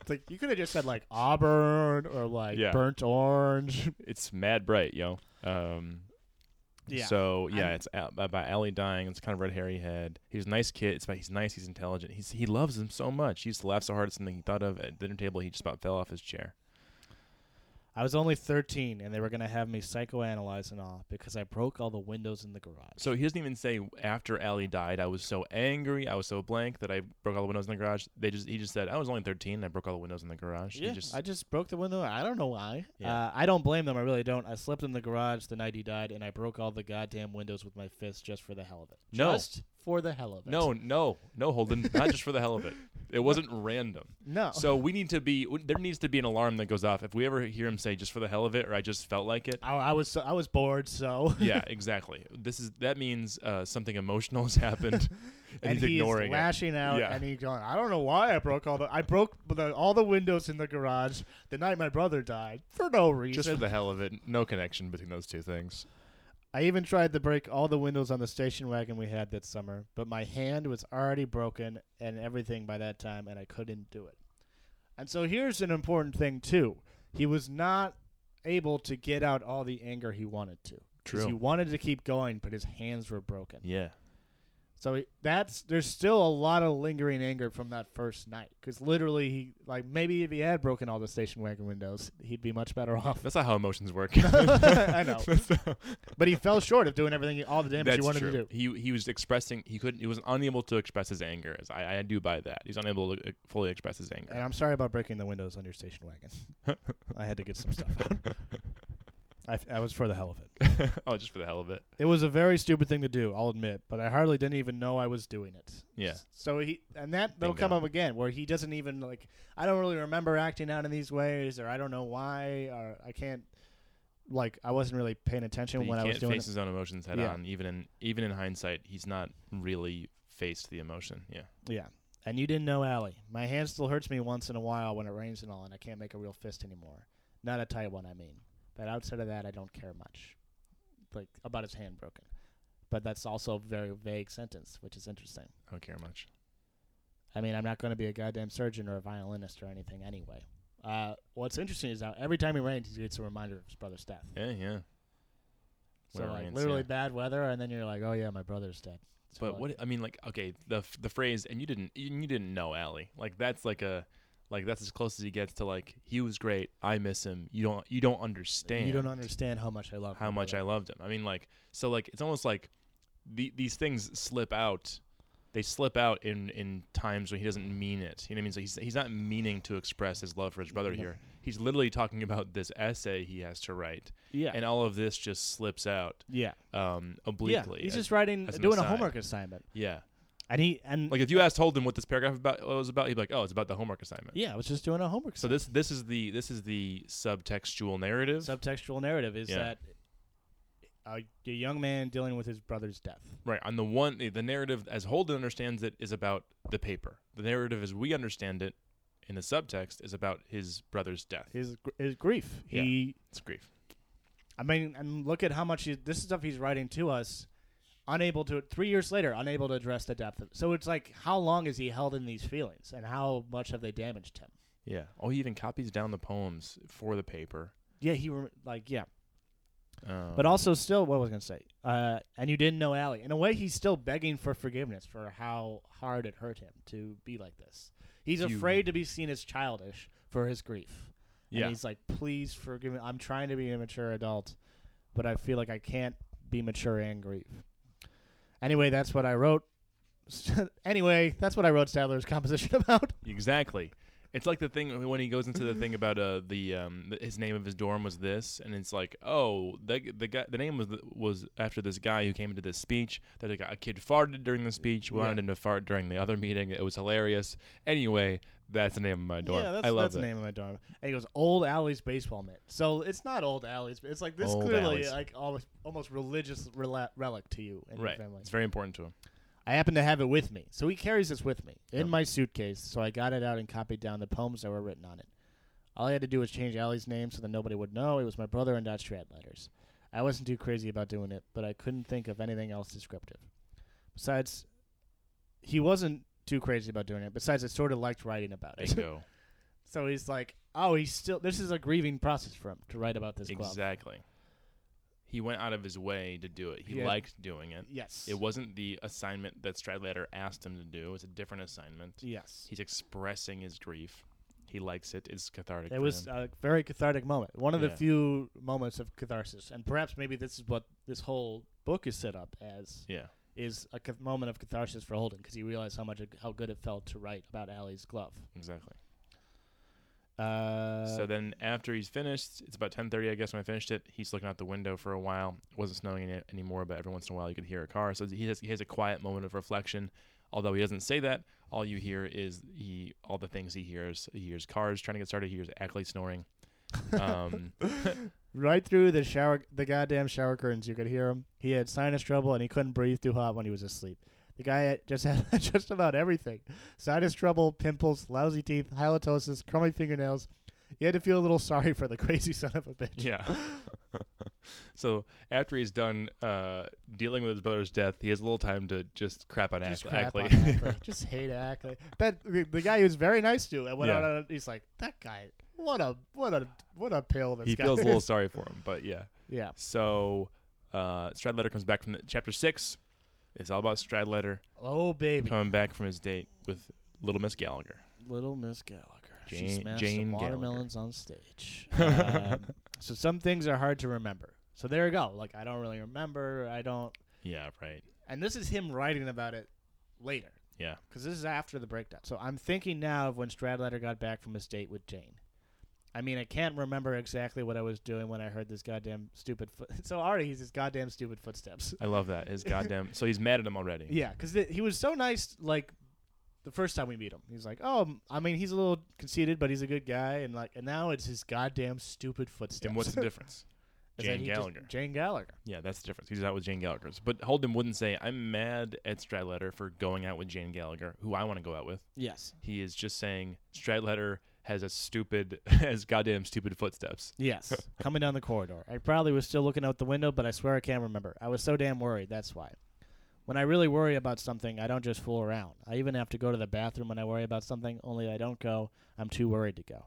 it's like you could have just said like auburn or like Yeah. burnt orange. it's mad bright, yo. Um, Yeah. So yeah, I'm- it's uh, Al- about Allie dying. It's kind of red hair he had. He was a nice kid. It's about he's nice. He's intelligent. He's he loves him so much. He used to laugh so hard at something he thought of at dinner table. He just about fell off his chair. I was only 13, and they were gonna have me psychoanalyze and all because I broke all the windows in the garage. So he doesn't even say after Allie died. I was so angry. I was so blank that I broke all the windows in the garage. They just he just said I was only 13. And I broke all the windows in the garage. yeah, He just I just broke the window. I don't know why. Yeah. Uh, I don't blame them. I really don't. I slept in the garage the night he died, and I broke all the goddamn windows with my fist just for the hell of it. No. Just for the hell of it. No, no, no, Holden. not just for the hell of it. It wasn't random. no. So we need to be. There needs to be an alarm that goes off if we ever hear him say "just for the hell of it" or "I just felt like it." I, I was I was bored, so yeah, exactly. This is that means uh, something emotional has happened, and, and he's he's ignoring it. lashing out, Yeah. and he's going, "I don't know why I broke all the I broke the, all the windows in the garage the night my brother died for no reason." Just for the hell of it, no connection between those two things. I even tried to break all the windows on the station wagon we had that summer, but my hand was already broken and everything by that time, and I couldn't do it. And so here's an important thing too: he was not able to get out all the anger he wanted to. True. He wanted to keep going, but his hands were broken. Yeah, So that's there's still a lot of lingering anger from that first night. Because literally, he like maybe if he had broken all the station wagon windows, he'd be much better off. that's not how emotions work. I know, but he fell short of doing everything, all the damage That's he wanted true. to do. He he was expressing he couldn't he was unable to express his anger. As I, I do buy that. He's unable to uh, fully express his anger. And I'm sorry about breaking the windows on your station wagon. I had to get some stuff out. I, f- I was for the hell of it. oh, just for the hell of it. It was a very stupid thing to do, I'll admit, but I hardly didn't even know I was doing it. Yeah. S- So he and that that'll Bingo. come up again where he doesn't even like I don't really remember acting out in these ways or I don't know why or I can't like I wasn't really paying attention But he when I was doing face it. his own emotions head Yeah. on. Even in even in hindsight, he's not really faced the emotion. Yeah. Yeah. And you didn't know Allie. My hand still hurts me once in a while when it rains and all, and I can't make a real fist anymore. Not a tight one, I mean. But outside of that, I don't care much. Like, about his hand broken. But that's also a very vague sentence, which is interesting. I don't care much. I mean, I'm not going to be a goddamn surgeon or a violinist or anything anyway. Uh, what's interesting is how every time he rains, he gets a reminder of his brother's death. Yeah, yeah. So, When it like, rains, literally yeah. bad weather, and then you're like, oh, yeah, my brother's dead. So, But like, what I mean, like, okay, the f- the phrase, and you didn't you you didn't know Allie. Like that's like a like that's as close as he gets to like he was great. I miss him. You don't you don't understand. You don't understand how much I love him. how much I loved him. I mean, like, so like it's almost like the, these things slip out. They slip out in in times when he doesn't mean it. You know what I mean? So he's he's not meaning to express his love for his brother No. here. He's literally talking about this essay he has to write, Yeah. and all of this just slips out yeah. um, Yeah, obliquely. he's as- just writing, doing a homework assignment, yeah. And he and Like if you asked Holden what this paragraph about was about, he'd be like, "Oh, it's about the homework assignment." yeah, I was just doing a homework. So this this is the this is the subtextual narrative. subtextual narrative is Yeah. that a, a young man dealing with his brother's death. Right. On the one, the narrative, as Holden understands it, is about the paper. The narrative, as we understand it, in the subtext, is about his brother's death. His gr- his grief. Yeah. He, It's grief. I mean, and look at how much he, this stuff he's writing to us. Unable to three years later, unable to address the depth of. So it's like, how long is he held in these feelings, and how much have they damaged him? Yeah. Oh, he even copies down the poems for the paper. Yeah, he rem- like yeah, Um, but also still, what was I gonna say? Uh, and you didn't know Allie. In a way, he's still begging for forgiveness for how hard it hurt him to be like this. He's You- afraid to be seen as childish for his grief. yeah. And he's like, please forgive me. I'm trying to be a mature adult, but I feel like I can't be mature and grieve. Anyway, that's what I wrote. anyway, that's what I wrote Stradlater's composition about. Exactly. It's like the thing when he goes into the thing about uh the um his name of his dorm was this, and it's like oh the the guy the name was was after this guy who came into this speech. That a, guy- a kid farted during the speech. We wanted him to fart during the other meeting. It was hilarious. Anyway, that's the name of my dorm. Yeah, that's, I love that's it. the name of my dorm. And he goes, Old Allie's baseball mitt. So it's not Old Allie's. It's like this Old clearly Allie's. like almost almost religious rela- relic to you and Right. your family. It's very important to him. I happen to have it with me. So he carries this with me in my suitcase. So I got it out and copied down the poems that were written on it. All I had to do was change Allie's name so that nobody would know it was my brother in Dutch Strat letters. I wasn't too crazy about doing it, but I couldn't think of anything else descriptive. Besides, he wasn't too crazy about doing it. Besides, I sort of liked writing about it. Bingo. so he's like, oh, he's still. This is a grieving process for him to write about this club. exactly. He went out of his way to do it. He Yeah. liked doing it. Yes. It wasn't the assignment that Stradlater asked him to do. It's a different assignment. yes. He's expressing his grief. He likes it. It's cathartic. It for was him. a very cathartic moment. One of the Yeah. few moments of catharsis, and perhaps maybe this is what this whole book is set up as: yeah. Is a cath- moment of catharsis for Holden because he realized how much it, how good it felt to write about Allie's glove. Exactly. Uh, so then after he's finished, it's about 10:30, I guess, when I finished it. He's looking out the window for a while. It wasn't snowing any, anymore, but every once in a while you could hear a car. So he has he has a quiet moment of reflection. Although he doesn't say that, all you hear is he all the things he hears. He hears cars trying to get started. He hears Ackley snoring. Um, right through the shower, the goddamn shower curtains, you could hear him. He had sinus trouble and he couldn't breathe too hot when he was asleep. The guy had- just had just about everything: sinus trouble, pimples, lousy teeth, halitosis, crummy fingernails. You had to feel a little sorry for the crazy son of a bitch. Yeah. so after he's done uh, dealing with his brother's death, he has a little time to just crap on Just Ack- crap Ackley. on Ackley. just hate Ackley. That the, the guy he was very nice to and went Yeah. out on. He's like that guy. What a what a what a pill this he guy. feels a little sorry for him, but yeah. yeah. So uh, Stradlater comes back from the, chapter six. It's all about Stradlater Oh baby, coming back from his date with Little Miss Gallagher. little Miss Gallagher. she Jane- smashed Jane some Gallagher. watermelons on stage. um, so some things are hard to remember. So there you go. Like I don't really remember. I don't. Yeah, right. And this is him writing about it later Yeah. because this is after the breakdown. So I'm thinking now of when Stradlater got back from his date with Jane. I mean, I can't remember exactly what I was doing when I heard this goddamn stupid foot. So already he's his goddamn stupid footsteps. I love that. His goddamn. so he's mad at him already. Yeah, because he was so nice. Like the first time we meet him, he's like, "Oh, I mean, he's a little conceited, but he's a good guy." And like, and now it's his goddamn stupid footsteps. And what's the difference? Jane Gallagher. Jane Gallagher. Yeah, that's the difference. He's out with Jane Gallagher. But Holden wouldn't say, I'm mad at Stradlater for going out with Jane Gallagher, who I want to go out with. Yes. He is just saying Stradlater has a stupid, has goddamn stupid footsteps. Yes. Coming down the corridor. I probably was still looking out the window, but I swear I can't remember. I was so damn worried. That's why. When I really worry about something, I don't just fool around. I even have to go to the bathroom when I worry about something. Only I don't go. I'm too worried to go.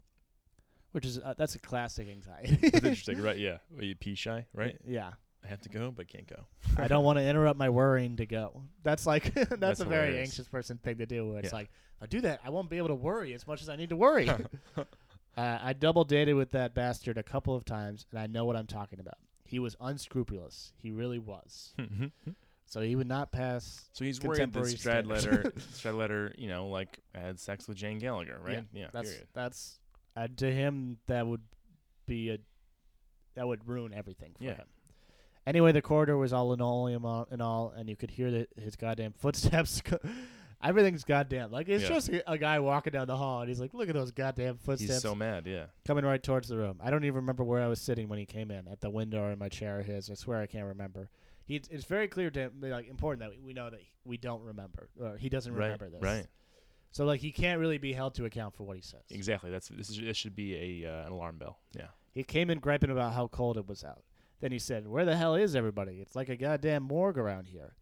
Which is uh, that's a classic anxiety. That's interesting, right? Yeah. Well, you pee shy, right? Yeah. I have to go, but can't go. I don't want to interrupt my worrying to go. That's like that's, That's a very hilarious. anxious person thing to do. Where it's Yeah. like, if I do that, I won't be able to worry as much as I need to worry. uh, I double dated with that bastard a couple of times, and I know what I'm talking about. He was unscrupulous. He really was. So he would not pass. so he's worried that. Stradlater, Stradlater, you know, like had sex with Jane Gallagher, right? Yeah. that's period. that's uh, to him that would be a that would ruin everything for Yeah. him. Anyway, the corridor was all linoleum all- and all, and you could hear the, his goddamn footsteps. Everything's goddamn like it's Yeah. just a, a guy walking down the hall, and he's like, "Look at those goddamn footsteps He's so mad, yeah. coming right towards the room." I don't even remember where I was sitting when he came in, at the window or in my chair. Or his, I swear I can't remember. He, it's very clear to like important that we know that we don't remember, or he doesn't Right, remember this. right. So like he can't really be held to account for what he says. Exactly. That's this, is, this should be a uh, an alarm bell. Yeah. He came in griping about how cold it was out. Then he said, "Where the hell is everybody? It's like a goddamn morgue around here."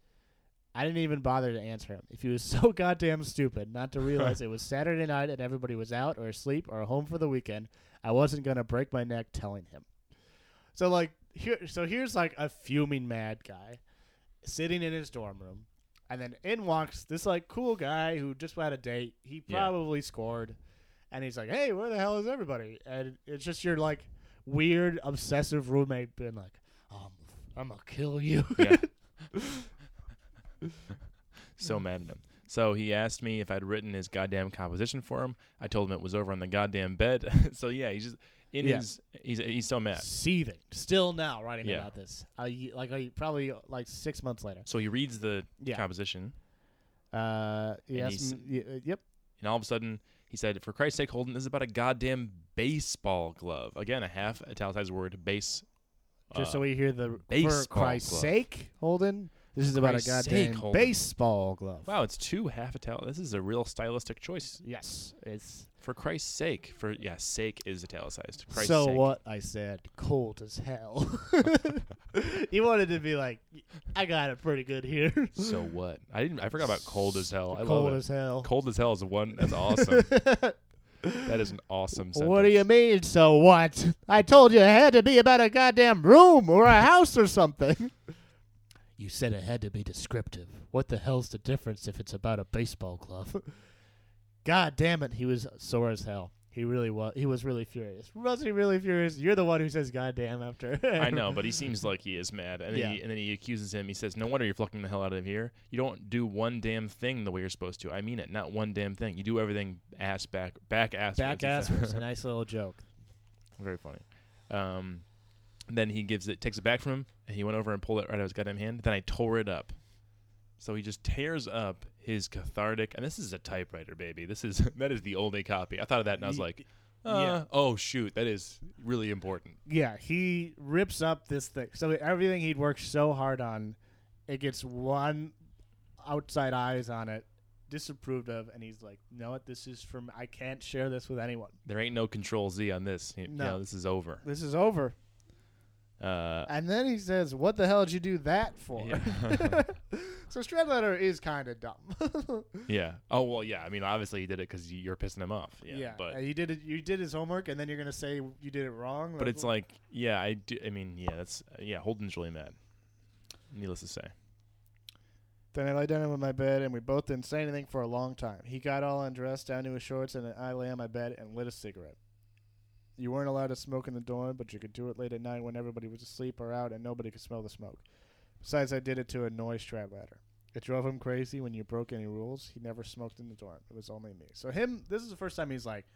I didn't even bother to answer him. If he was so goddamn stupid not to realize it was Saturday night and everybody was out or asleep or home for the weekend, I wasn't gonna break my neck telling him. So like here, so here's like a fuming mad guy sitting in his dorm room, and then in walks this like cool guy who just had a date. He Yeah. probably scored, and he's like, "Hey, where the hell is everybody?" And it's just you're like weird obsessive roommate being like, um, "I'm gonna kill you." Yeah. so mad at him. So he asked me if I'd written his goddamn composition for him. I told him it was over on the goddamn bed. so yeah, he's just in Yeah. his he's he's so mad. Seething, still now writing Yeah. about this. A like probably like six months later. So he reads the Yeah. composition, Uh, yes, uh, yep. and all of a sudden he said, "For Christ's sake, Holden, this is about a goddamn baseball glove." Again, a half italicized word, base. Just uh, so we hear the for Christ's glove. sake, Holden. This is about a goddamn sake, baseball glove. Wow, it's two half italic. This is a real stylistic choice. Yes, it's For Christ's sake, for yeah, sake is italicized. Christ's so sake. what I said, cold as hell. he wanted to be like, I got it pretty good here. So what? I didn't. I forgot about cold as hell. I cold love it. as hell. Cold as hell is one. That's awesome. that is an awesome. Sentence. What do you mean? So what? I told you it had to be about a goddamn room or a house or something. You said it had to be descriptive. What the hell's the difference if it's about a baseball glove? God damn it, he was sore as hell. He really was. He was really furious. Was he really furious? You're the one who says "God damn" after. I know, but he seems like he is mad, and then, Yeah. he, and then he accuses him. He says, "No wonder you're fucking the hell out of here. You don't do one damn thing the way you're supposed to. I mean it, not one damn thing. You do everything ass back, back ass, back ass a nice little joke. Very funny. Um, then he gives it, takes it back from him, and he went over and pulled it right out of his goddamn hand. Then I tore it up. So he just tears up his cathartic, and this is a typewriter, baby. This is that is the only copy. I thought of that, and I was like, yeah. uh, oh shoot, that is really important. Yeah, he rips up this thing. So everything he'd worked so hard on, it gets one outside eyes on it, disapproved of, and he's like, "No, what? This is from. I can't share this with anyone. There ain't no Control Z on this. You No. know, this is over. This is over." Uh, And then he says, "What the hell did you do that for?" Yeah. so Stradlater is kind of dumb. yeah. Oh well, yeah. I mean, obviously he did it because you're pissing him off. Yeah. yeah, But you did it. You did his homework, and then you're gonna say you did it wrong. but it's like, yeah, I do. I mean, yeah, that's yeah. Holden's really mad. Needless to say. Then I lay down on my bed, and we both didn't say anything for a long time. He got all undressed down to his shorts, and I lay on my bed and lit a cigarette. You weren't allowed to smoke in the dorm, but you could do it late at night when everybody was asleep or out and nobody could smell the smoke. Besides, I did it to annoy Stradlater. It drove him crazy when you broke any rules. He never smoked in the dorm. It was only me. So him, this is the first time he's like,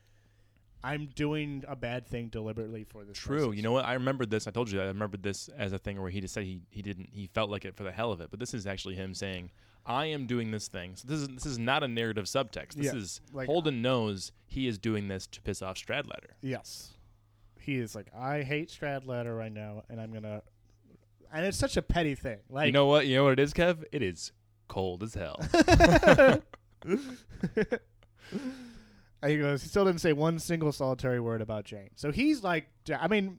I'm doing a bad thing deliberately for this. True. message." You know what? I remembered this. I told you that I remembered this as a thing where he just said he, he didn't he felt like it for the hell of it. But this is actually him saying, "I am doing this thing." So this is this is not a narrative subtext. This Yeah, is like- Holden uh, knows he is doing this to piss off Stradlater. Yes. He is like, I hate Stradlater right now, and I'm gonna. And it's such a petty thing. Like, you know what? You know what it is, Kev? It is cold as hell. And he goes, he still didn't say one single solitary word about Jane. So he's like, I mean,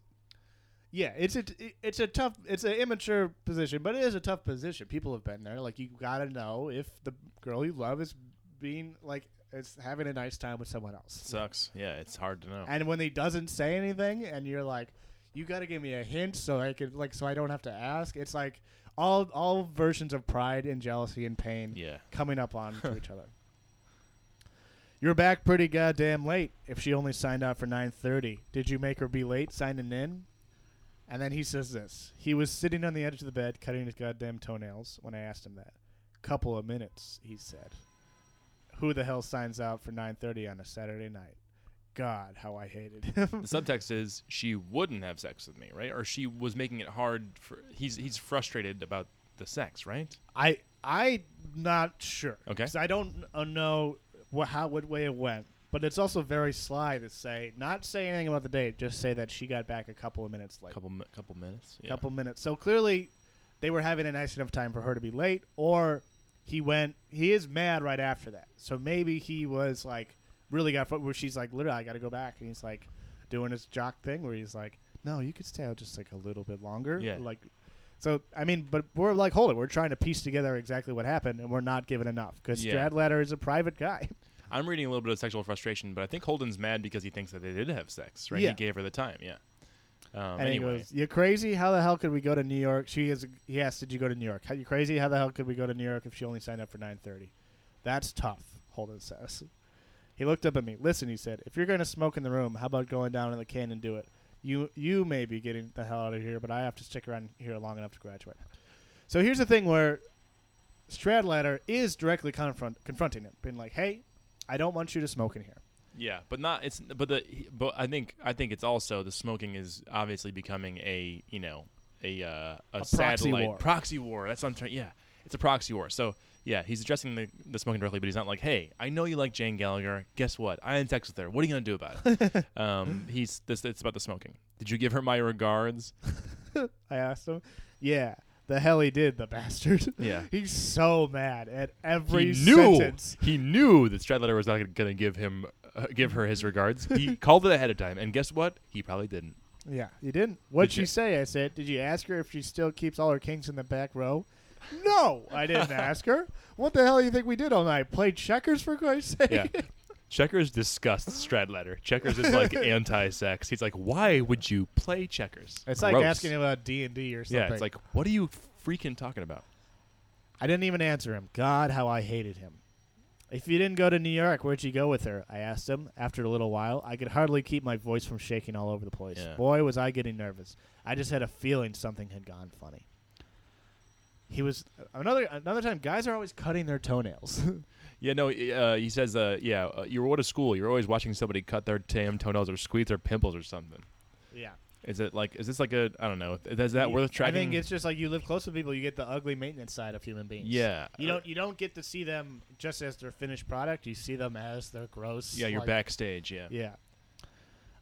yeah, it's a, it's a tough, it's an immature position, but it is a tough position. People have been there. Like, you gotta know if the girl you love is being like, is having a nice time with someone else. Sucks. Yeah, it's hard to know. And when he doesn't say anything, and you're like, you got to give me a hint so I could like, so I don't have to ask. It's like all all versions of pride and jealousy and pain yeah. coming up on to each other. You're back pretty goddamn late. If she only signed out for 9:30, did you make her be late signing in? And then he says this. He was sitting on the edge of the bed cutting his goddamn toenails when I asked him that. Couple of minutes, he said. Who the hell signs out for 9:30 on a Saturday night? God, how I hated him. The subtext is she wouldn't have sex with me, right? Or she was making it hard for he's he's frustrated about the sex, right? I I not sure. Okay. Okay. 'Cause I don't uh, know what how what way it went, but it's also very sly to say not say anything about the date, just say that she got back a couple of minutes late. Couple mi- couple minutes. Yeah. Couple minutes. So clearly, they were having a nice enough time for her to be late, or he went. He is mad right after that. So maybe he was like really got where she's like literally I got to go back, and he's like doing his jock thing where he's like, no, you could stay out just like a little bit longer. Yeah. Like. So I mean, but we're like, hold it. We're trying to piece together exactly what happened, and we're not given enough because Yeah. Stradlater is a private guy. I'm reading a little bit of sexual frustration, but I think Holden's mad because he thinks that they did have sex, right? Yeah. He gave her the time, yeah. Um, and anyway, he goes, "You crazy? How the hell could we go to New York?" She is. He asked, "Did you go to New York? How you crazy? How the hell could we go to New York if she only signed up for 9:30?" That's tough. Holden says. He looked up at me. Listen, he said, "If you're going to smoke in the room, how about going down in the can and do it? You you may be getting the hell out of here, but I have to stick around here long enough to graduate." So here's the thing where Stradlater is directly confront, confronting him, being like, "Hey, I don't want you to smoke in here." yeah, but not it's but the but I think I think it's also the smoking is obviously becoming a you know a uh, a, proxy satellite war. proxy war. That's what I'm. Yeah, it's a proxy war. So yeah, he's addressing the, the smoking directly, but he's not like, hey, I know you like Jane Gallagher. Guess what? I had sex with her. What are you gonna do about it? um, he's this. It's about the smoking. Did you give her my regards? I asked him. Yeah, the hell he did, the bastard. Yeah. He's so mad at every he knew sentence. he knew that Stradlater was not going to give him uh, give her his regards. He called it ahead of time, and guess what? He probably didn't. Yeah, he didn't. What'd Did she you- say? I said, Did you ask her if she still keeps all her kings in the back row? No, I didn't ask her. What the hell do you think we did all night? Played checkers for Christ's sake? Yeah. Checkers disgusts Stradlater. Checkers is like anti-sex. He's like, why would you play checkers? It's like Gross. asking him about D and D or something. Yeah, it's like, what are you freaking talking about? I didn't even answer him. God, how I hated him. If you didn't go to New York, where'd you go with her? I asked him. After a little while, I could hardly keep my voice from shaking all over the place. Yeah. Boy, was I getting nervous. I just had a feeling something had gone funny. He was uh, another another time. Guys are always cutting their toenails. Yeah, no. Uh, he says, uh, yeah, uh, you were at a school. You're always watching somebody cut their damn toenails or squeeze their pimples or something. yeah. Is it like? Is this like a? I don't know. Is that worth tracking? I think it's just like you live close to people, you get the ugly maintenance side of human beings. Yeah. You don't you don't get to see them just as their finished product. You see them as their gross. Yeah, you're like- backstage. Yeah. Yeah.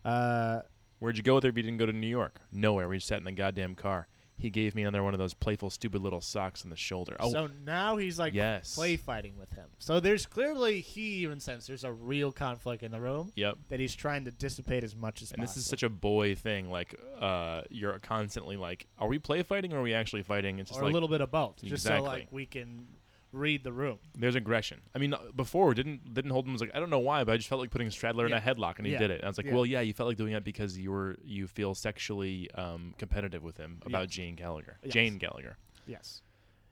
Uh, Where'd you go with her if you didn't go to New York? Nowhere. We just sat in the goddamn car. He gave me another one of those playful, stupid little socks on the shoulder. Oh, So now he's like Yes. play fighting with him. So there's clearly he even senses there's a real conflict in the room yep. that he's trying to dissipate as much as And possible. this is such a boy thing. Like, uh, you're constantly like, are we play fighting or are we actually fighting? It's just or like a little bit of both, just so Exactly. like we can read the room. there's aggression. I mean, before didn't didn't Holden was like, I don't know why, but I just felt like putting Stradlater Yeah. in a headlock, and he Yeah. did it. And I was like, Yeah. well, yeah, you felt like doing that because you were you feel sexually um, competitive with him about Yes. Jane Gallagher. Yes. Jane Gallagher. Yes.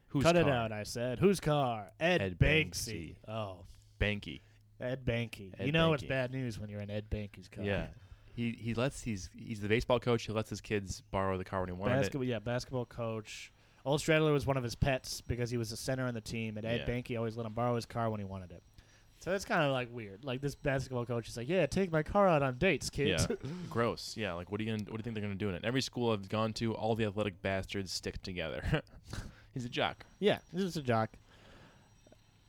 Who's Cut it out, I said. Whose car? Ed, Ed Banksy. Oh, Banky. Ed Banky. Ed you know it's bad news when you're in Ed Banky's car. Yeah. He he lets he's he's the baseball coach. He lets his kids borrow the car when he wants Basketball, yeah, basketball coach. Old Stradlater was one of his pets because he was the center on the team, and Ed Yeah. Banky always let him borrow his car when he wanted it. So that's kind of like weird. Like this basketball coach is like, "Yeah, take my car out on dates, kids." Yeah. Gross. Yeah. Like, what are you gonna? What do you think they're gonna do in it? Every school I've gone to, all the athletic bastards stick together. he's a jock. yeah, this is a jock.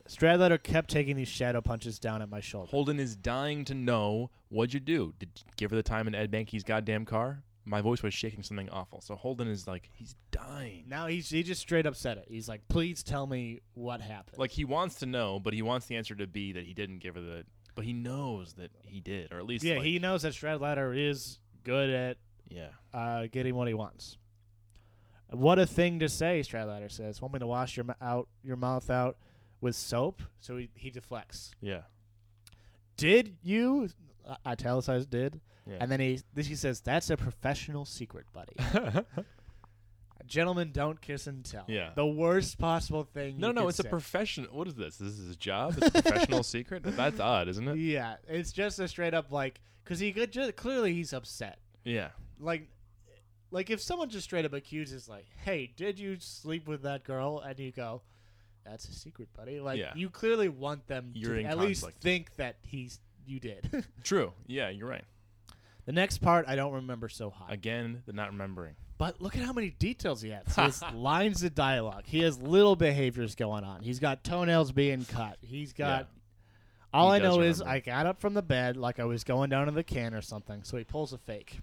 Stradlater kept taking these shadow punches down at my shoulder. Holden is dying to know what'd you do? Did you give her the time in Ed Banky's goddamn car? My voice was shaking something awful. So Holden is like, he's dying. Now he's he just straight up said it. He's like, "Please tell me what happened." Like he wants to know, but he wants the answer to be that he didn't give her the. But he knows that he did, or at least yeah, like- he knows that Stradlater is good at yeah. uh, getting what he wants. What a thing to say, Stradlater says. Want me to wash your m- out your mouth out with soap? So he, he deflects. Yeah. Did you? Italicized did. Yeah. And then he this he says that's a professional secret, buddy. Gentlemen, don't kiss and tell. Yeah. The worst possible thing. no, no, it's a professional. What is this? This is his job. It's a professional secret. That's odd, isn't it? Yeah, it's just a straight up like because he could just clearly he's upset. Yeah. like like if someone just straight up accuses like hey did you sleep with that girl and you go that's a secret buddy like Yeah. you clearly want them You're to at least think that he's you did True. Yeah, you're right. The next part i don't remember so hot Again, the not remembering. but look at how many details he has he has lines of dialogue he has little behaviors going on he's got toenails being cut he's got all He I know is. I got up from the bed like I was going down to the can or something. So he pulls a fake.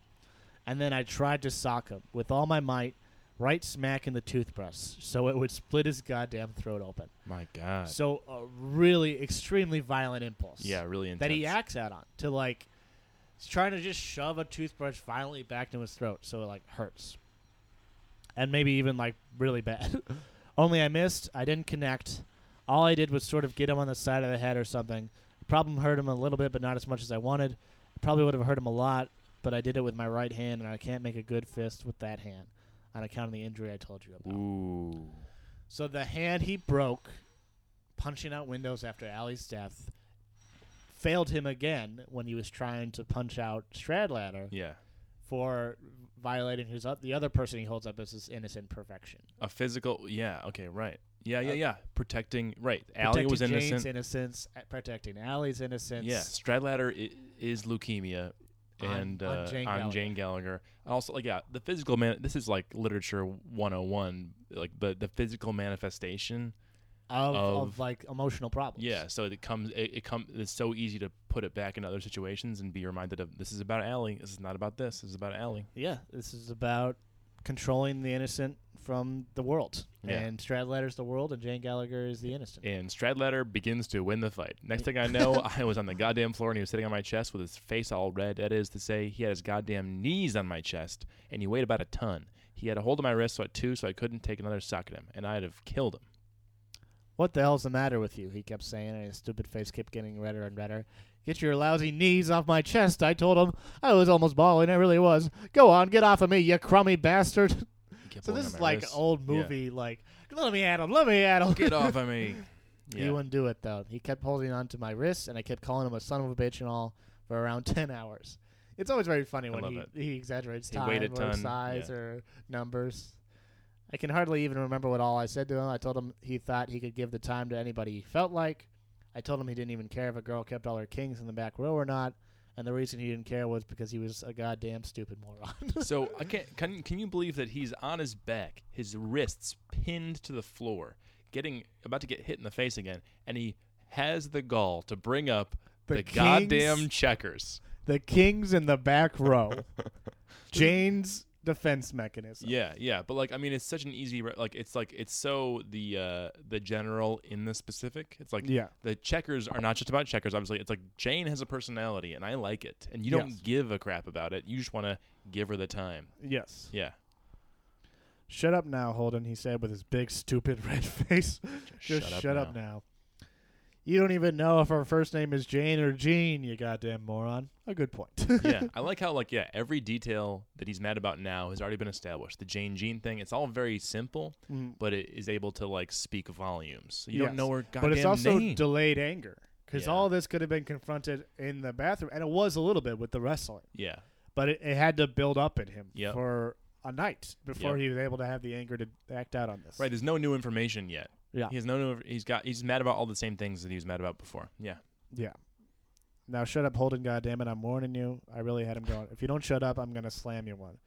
And then I tried to sock him with all my might, right smack in the toothbrush, so it would split his goddamn throat open. My God. So a really extremely violent impulse. yeah, really intense. That he acts out on to like he's trying to just shove a toothbrush violently back into his throat so it like hurts. And maybe even like really bad. Only I missed, I didn't connect. All I did was sort of get him on the side of the head or something. Problem hurt him a little bit, but not as much as I wanted. Probably would have hurt him a lot, but I did it with my right hand, and I can't make a good fist with that hand on account of the injury I told you about. Ooh. So the hand he broke, punching out windows after Allie's death, failed him again when he was trying to punch out Stradlater Yeah. for violating his o- the other person he holds up as his innocent perfection. A physical. Yeah. Okay. Right. Yeah. Yeah. Uh, Yeah. Protecting. Right. Allie was Protecting innocent. Jane's innocence, uh, protecting Allie's innocence. Yeah, Stradlater i- is leukemia, On- and on uh, Jane on Gallagher. Jane Gallagher. Also, like yeah, the physical man. This is like literature 101. Like but the physical manifestation. Of, of, of- like emotional problems. Yeah, so it comes. It, it comes. It's so easy to put it back in other situations and be reminded of this is about Allie. This is not about this. This is about Allie. Yeah, this is about controlling the innocent from the world. Yeah. And Stradlater's the world, and Jane Gallagher is the innocent. And Stradlater begins to win the fight. Next thing I know, I was on the goddamn floor and he was sitting on my chest with his face all red. That is to say, he had his goddamn knees on my chest and he weighed about a ton. He had a hold of my wrist so at two, so I couldn't take another suck at him, and I'd have killed him. What the hell's the matter with you? He kept saying, and his stupid face kept getting redder and redder. Get your lousy knees off my chest, I told him. I was almost bawling, I really was. Go on, get off of me, you crummy bastard. So this is like wrist. old Yeah. movie, like, let me at him, let me at him. Get off of me. He wouldn't do it though. He kept holding on to my wrists, and I kept calling him a son of a bitch and all for around ten hours. It's always very funny when he, it. he exaggerates He time or size yeah. or numbers. I can hardly even remember what all I said to him. I told him he thought he could give the time to anybody he felt like. I told him he didn't even care if a girl kept all her kings in the back row or not. And the reason he didn't care was because he was a goddamn stupid moron. So I can't. Can can you believe that he's on his back, his wrists pinned to the floor, getting about to get hit in the face again, and he has the gall to bring up The the, Kings- goddamn checkers. the kings in the back row. Jane's defense mechanism. Yeah, yeah, but like I mean, it's such an easy re- like it's like it's so the uh the general in the specific. It's like Yeah. the checkers are not just about checkers. Obviously, it's like Jane has a personality, and I like it, and you don't give a crap about it. You just want to give her the time. Yes. Yeah, Shut up now, Holden, he said with his big, stupid red face. Just shut, up, now. You don't even know if her first name is Jane or Jean, you goddamn moron. A good point. yeah, I like how like yeah, every detail that he's mad about now has already been established. The Jane Jean thing, it's all very simple, Mm. but it is able to like speak volumes. So you don't know her goddamn name. but it's also name. delayed anger. Because Yeah. all this could have been confronted in the bathroom, and it was a little bit with the wrestling. yeah, But it, it had to build up in him Yep. for a night before Yep. he was able to have the anger to act out on this. right. There's no new information yet. Yeah. He has no. He's got. He's mad about all the same things that he was mad about before. Yeah. Yeah. Now shut up, Holden. Goddamn it! I'm warning you. I really had him going. If you don't shut up, I'm gonna slam you one.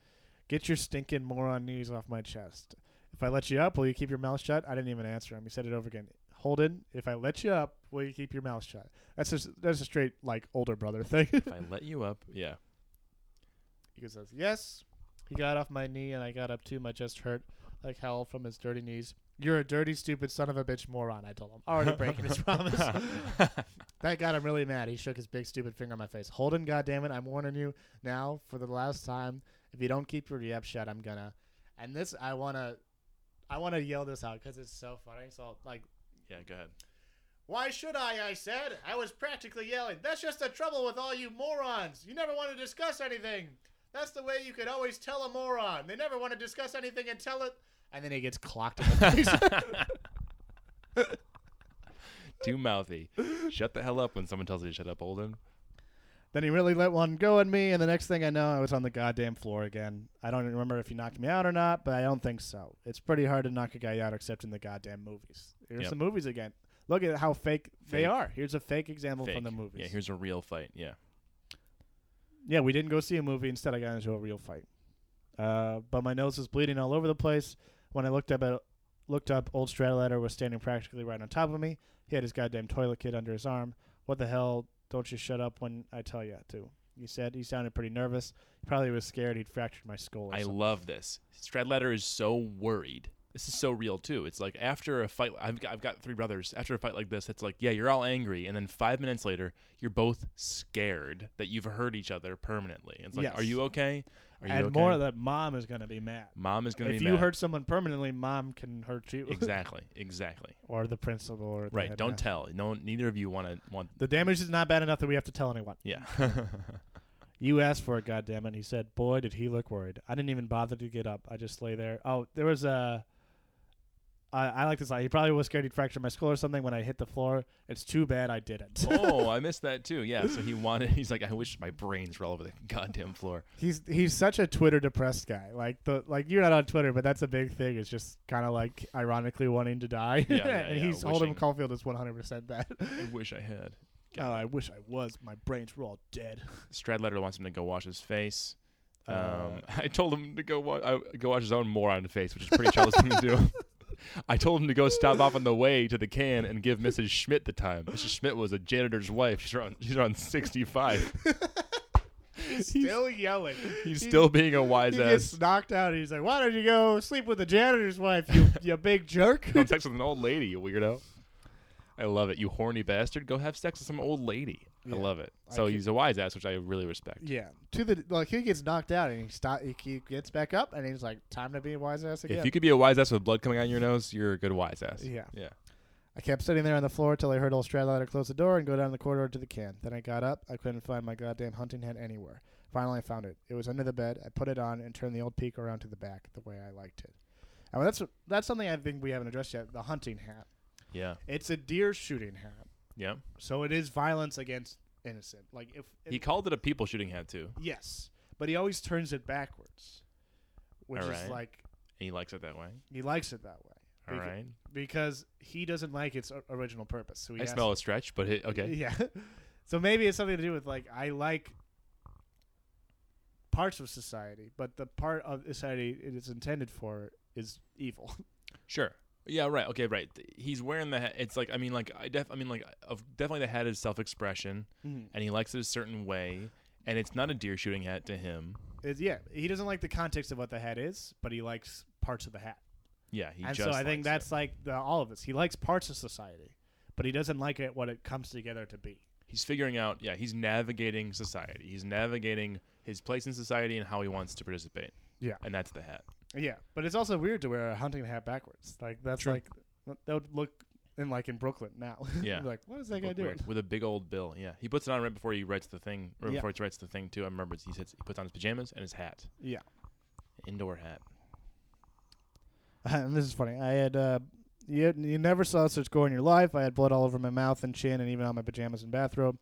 Get your stinking moron knees off my chest. If I let you up, will you keep your mouth shut? I didn't even answer him. He said it over again. Holden, if I let you up, will you keep your mouth shut? That's just that's a straight like older brother thing. If I let you up, yeah. he says yes. He got off my knee and I got up too. My chest hurt like hell from his dirty knees. You're a dirty, stupid son of a bitch moron. I told him. Already breaking his promise. That got him really mad. He shook his big stupid finger in my face. Holden, goddammit, I'm warning you now for the last time. If you don't keep your yep shut, I'm gonna. And this, I wanna, I wanna yell this out because it's so funny. So like, yeah. Go ahead. why should I? I said. I was practically yelling. That's just the trouble with all you morons. You never want to discuss anything. That's the way you could always tell a moron. They never want to discuss anything and tell it. And then he gets clocked in the face. Too mouthy. Shut the hell up when someone tells you to shut up, Holden. Then he really let one go at me, and the next thing I know, I was on the goddamn floor again. I don't even remember if he knocked me out or not, but I don't think so. It's pretty hard to knock a guy out except in the goddamn movies. Here's Yep. the movies again. Look at how fake, they are. Here's a fake example Fake. from the movies. Yeah. Here's a real fight. Yeah. Yeah, we didn't go see a movie. Instead, I got into a real fight. Uh, but my nose was bleeding all over the place. When I looked up at looked up, old Stradlater was standing practically right on top of me. He had his goddamn toilet kit under his arm. What the hell? Don't you shut up when I tell you to. He said he sounded pretty nervous. He probably was scared he'd fractured my skull. Or I something. love this. Stradlater is so worried. This is so real too. It's like after a fight, I've got, I've got three brothers. After a fight like this, it's like, yeah, you're all angry, and then five minutes later, you're both scared that you've hurt each other permanently. It's like, Yes. are you okay? And okay? more that mom is going to be mad. Mom is gonna be mad. If you hurt someone permanently, mom can hurt you. exactly, exactly. or the principal. Or the Right. Don't tell. No, neither of you want to want. The damage is not bad enough that we have to tell anyone. Yeah. You asked for it, goddammit. And he said, "Boy, did he look worried." I didn't even bother to get up. I just lay there. Oh, there was a. I, I like this. He probably was scared he'd fracture my skull or something when I hit the floor. It's too bad I didn't. oh, I missed that too. Yeah. So he wanted. He's like, I wish my brains were all over the goddamn floor. he's he's such a Twitter depressed guy. Like the like you're not on Twitter, but that's a big thing. It's just kind of like ironically wanting to die. Yeah, yeah, and yeah, he's Holden wishing- Caulfield is 100 percent that. I wish I had. oh, I wish I was. My brains were all dead. Stradlater wants him to go wash his face. Um, Uh, I told him to go wa- I, go wash his own moron face, which is pretty childish thing to do. I told him to go stop off on the way to the can and give Mrs. Schmidt the time. Mrs. Schmidt was a janitor's wife. She's around she's around sixty five. He's still yelling. He's He- still being a wise He ass. gets knocked out. And he's like, "Why don't you go sleep with the janitor's wife, you you big jerk?" Have sex with an old lady, you weirdo. I love it. You horny bastard. Go have sex with some old lady. Yeah. I love it. So he's a wise ass, which I really respect. Yeah, to the like he gets knocked out and he stop. He, he gets back up and he's like, "Time to be a wise ass again." If you could be a wise ass with blood coming out of your nose, you're a good wise ass. Yeah. Yeah. I kept sitting there on the floor till I heard old Stradlater close the door and go down the corridor to the can. Then I got up. I couldn't find my goddamn hunting hat anywhere. Finally, I found it. It was under the bed. I put it on and turned the old peak around to the back the way I liked it. I mean, that's that's something I think we haven't addressed yet. The hunting hat. Yeah. It's a deer shooting hat, Yeah. so it is violence against innocent. Like if He called it a people shooting hat too. yes, but he always turns it backwards, which is like he likes it that way. he likes it that way. All Beca- right. because he doesn't like its o- original purpose. So he I has smell a stretch, but it, okay. Yeah. so maybe it's something to do with like I like parts of society, but the part of society it is intended for is evil. Sure. Yeah. Right. Okay. Right. He's wearing the hat. It's like I mean, like I def. I mean, like of definitely the hat is self-expression, Mhm. and he likes it a certain way, and it's not a deer shooting hat to him. It's, yeah, he doesn't like the context of what the hat is, but he likes parts of the hat. Yeah. He and just. so I think that's it. like the, all of us. He likes parts of society, but he doesn't like it what it comes together to be. he's figuring out. Yeah. He's navigating society. He's navigating his place in society and how he wants to participate. Yeah. And that's the hat. Yeah, but it's also weird to wear a hunting hat backwards. Like that's True. like that would look in like in Brooklyn now. Yeah. like what is that guy Look doing? with a big old bill. Yeah. He puts it on right before he writes the thing, or Yeah. before he writes the thing too. I remember he sits, he puts on his pajamas and his hat, Yeah. indoor hat. and this is funny. I had uh, you, you never saw such gore in your life. I had blood all over my mouth and chin, and even on my pajamas and bathrobe.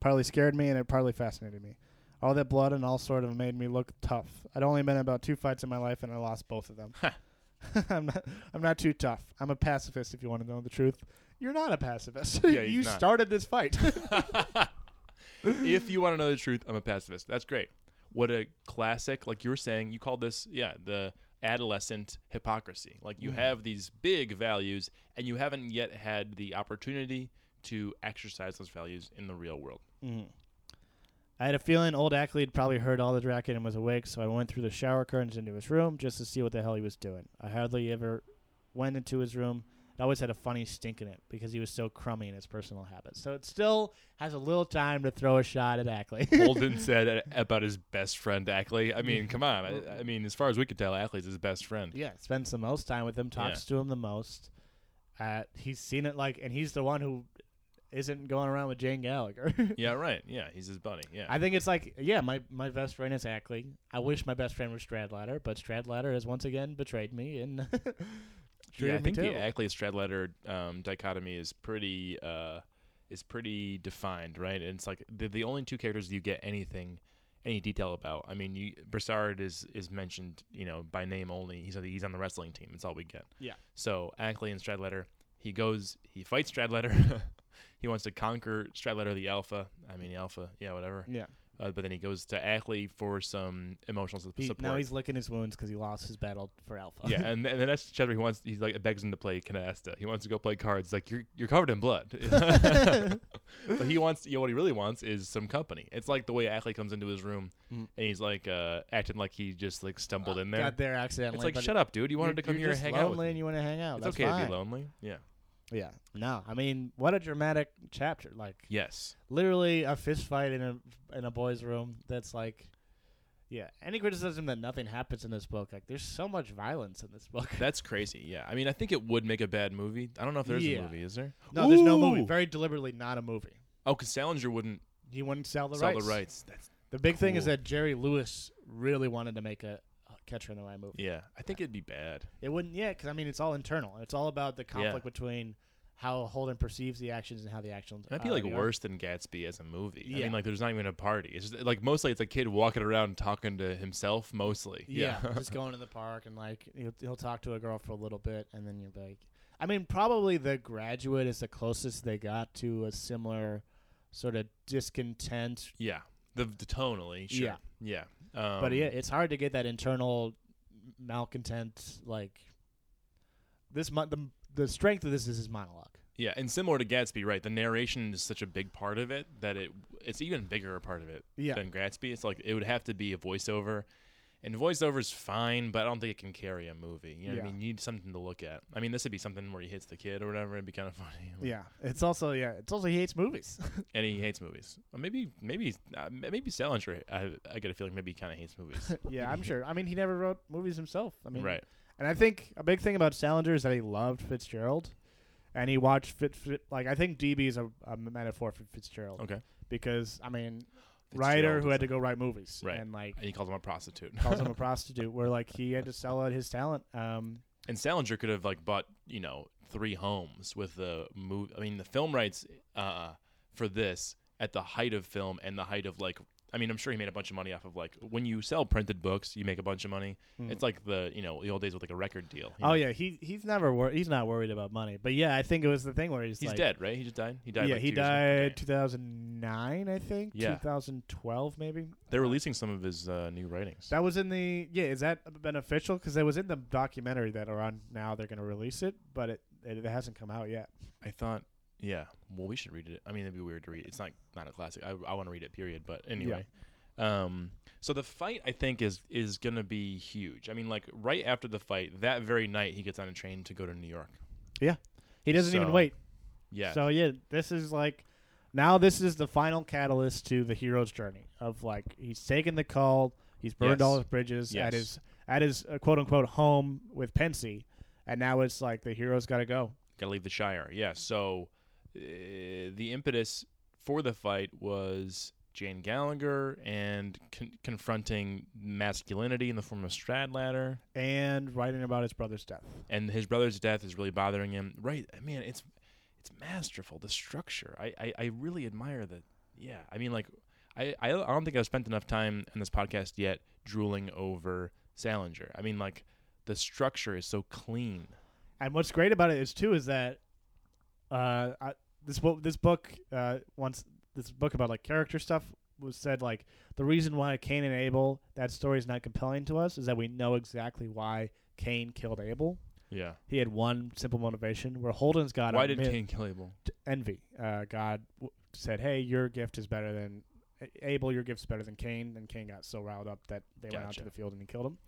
Partly scared me, and it partly fascinated me. All that blood and all sort of made me look tough. I'd only been in about two fights in my life, and I lost both of them. I'm not. I'm not too tough. I'm a pacifist. If you want to know the truth, you're not a pacifist. Yeah, you not. started this fight. if you want to know the truth, I'm a pacifist. That's great. What a classic, like you were saying, you called this, yeah, the adolescent hypocrisy. Like you Mhm. have these big values and you haven't yet had the opportunity to exercise those values in the real world. Mm. I had a feeling old Ackley had probably heard all the racket and was awake, so I went through the shower curtains into his room just to see what the hell he was doing. I hardly ever went into his room. It always had a funny stink in it because he was so crummy in his personal habits. So it still has a little time to throw a shot at Ackley. Holden said about his best friend Ackley. I mean, come on. I, I mean, as far as we could tell, Ackley's his best friend. yeah, spends the most time with him, talks to him the most. Uh, he's seen it like, and he's the one who isn't going around with Jane Gallagher. Yeah, right. Yeah, he's his buddy. Yeah. I think it's like, yeah, my, my best friend is Ackley. I wish my best friend was Stradlater, but Stradlater has once again betrayed me and yeah, I think too. the Ackley Stradlater um, dichotomy is pretty uh, is pretty defined, right? And it's like the the only two characters you get anything any detail about. I mean, you, Brossard is is mentioned, you know, by name only. He's on the, he's on the wrestling team. That's all we get. Yeah. So Ackley and Stradlater, he goes, he fights Stradlater. he wants to conquer Stradlater, the Alpha. I mean, the Alpha, yeah, whatever. yeah. Uh, but then he goes to Ackley for some emotional su- He, support. now he's licking his wounds because he lost his battle for Alpha. Yeah, and, and then next chapter He wants he's like begs him to play canasta. He wants to go play cards. Like you're you're covered in blood. but he wants you know what he really wants is some company. It's like the way Ackley comes into his room Mm. and he's like uh, acting like he just like stumbled in there. Got there accidentally. it's like shut up, dude. You wanted to come here and hang out. With lonely and you want to hang out. It's That's okay fine. to be lonely. Yeah. Yeah. No, I mean, what a dramatic chapter. Like Yes. literally a fist fight in a in a boy's room. That's like, yeah. Any criticism that nothing happens in this book, like there's so much violence in this book. That's crazy. Yeah. I mean, I think it would make a bad movie. I don't know if there's Yeah. a movie. Is there? no, there's no movie. Very deliberately not a movie. Oh, because Salinger wouldn't He wouldn't sell the sell rights. the rights. That's The big thing is that Jerry Lewis really wanted to make a Catcher in the Rye movie. yeah. I think it'd be bad. It wouldn't, yeah, because I mean, it's all internal. It's all about the conflict between how Holden perceives the actions and how the actions. Might be uh, like are. worse than Gatsby as a movie. I Yeah. mean, like there's not even a party. It's just, like mostly it's a kid walking around talking to himself. Mostly, Yeah, just going to the park and like he'll, he'll talk to a girl for a little bit, and then you're like, I mean, probably The Graduate is the closest they got to a similar sort of discontent. yeah. The, the tonally, sure. yeah, Um, but yeah, it's hard to get that internal malcontent. Like this, mo- the the strength of this is his monologue. yeah, and similar to Gatsby, right? The narration is such a big part of it that it it's even bigger a part of it Yeah. than Gatsby. It's like it would have to be a voiceover, and voiceover's fine, but I don't think it can carry a movie. You know what I Yeah. mean? You need something to look at. I mean, this would be something where he hits the kid or whatever. It'd be kind of funny. Yeah, it's also yeah, it's also he hates movies. and he hates movies. Or maybe, maybe, uh, maybe Salinger. I, I get a feeling maybe he kind of hates movies. yeah, I'm sure. I mean, he never wrote movies himself. I mean, right. And I think a big thing about Salinger is that he loved Fitzgerald, and he watched Fit. Fit like I think DB is a, a metaphor for Fitzgerald. Okay. Because I mean, writer who had to go write movies, Right. and like And he calls him a prostitute. calls him a prostitute, where like he had to sell out his talent. Um, And Salinger could have like bought you know three homes with the move. I mean, the film rights uh, for this at the height of film and the height of like. I mean, I'm sure he made a bunch of money off of like when you sell printed books, you make a bunch of money. It's like the you know the old days with like a record deal. Oh know? yeah, he he's never wor- he's not worried about money. But yeah, I think it was the thing where he's he's like, dead, right? He just died. He died. yeah, like, he two years ago. died 2009, I think. Yeah. 2012 maybe. They're releasing some of his uh, new writings. That was in the yeah. Is that beneficial? Because it was in the documentary that are on now. They're gonna release it, but it it, hasn't come out yet. I thought, yeah. Well, we should read it. I mean, it'd be weird to read. It's not not a classic. I, I want to read it. Period. But anyway, um, so the fight I think is is gonna be huge. I mean, like right after the fight, that very night he gets on a train to go to New York. Yeah, he doesn't even wait. Yeah. So yeah, this is like now this is the final catalyst to the hero's journey of like he's taken the call, he's burned Yes. all his bridges Yes. at his at his uh, quote unquote home with Pencey, and now it's like the hero's got to go. Gotta leave the Shire. Yeah. So uh, the impetus for the fight was Jane Gallagher and con- confronting masculinity in the form of Stradlater. And writing about his brother's death. and his brother's death is really bothering him. Right, man, it's it's masterful. The structure, I I, I really admire that. Yeah, I mean, like, I I I don't think I've spent enough time in this podcast yet drooling over Salinger. I mean, like, the structure is so clean. And what's great about it is too is that uh, I, this book this book uh, once this book about like character stuff was said like the reason why Cain and Abel that story is not compelling to us is that we know exactly why Cain killed Abel. Yeah. He had one simple motivation. Where Holden's got Why did mi- Cain kill Abel? envy. Uh, God w- said, "Hey, your gift is better than Abel. Your gift's better than Cain." And Cain got so riled up that they went out to the field and he killed him.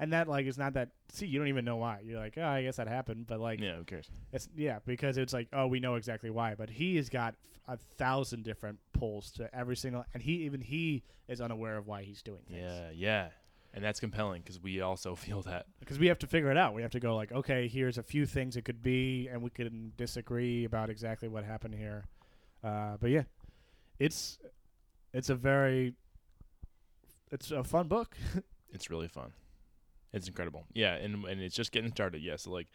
And that like is not that. See, you don't even know why. You're like, oh, I guess that happened, but like, Yeah, who cares? it's yeah, because it's like, oh, we know exactly why. But he has got a thousand different pulls to every single, and he even he is unaware of why he's doing things. Yeah, yeah, and that's compelling because we also feel that. because we have to figure it out. We have to go like, okay, here's a few things it could be, and we can disagree about exactly what happened here. Uh, but yeah, it's it's a very it's a fun book. It's really fun. It's incredible. Yeah, and and it's just getting started. Yeah, so like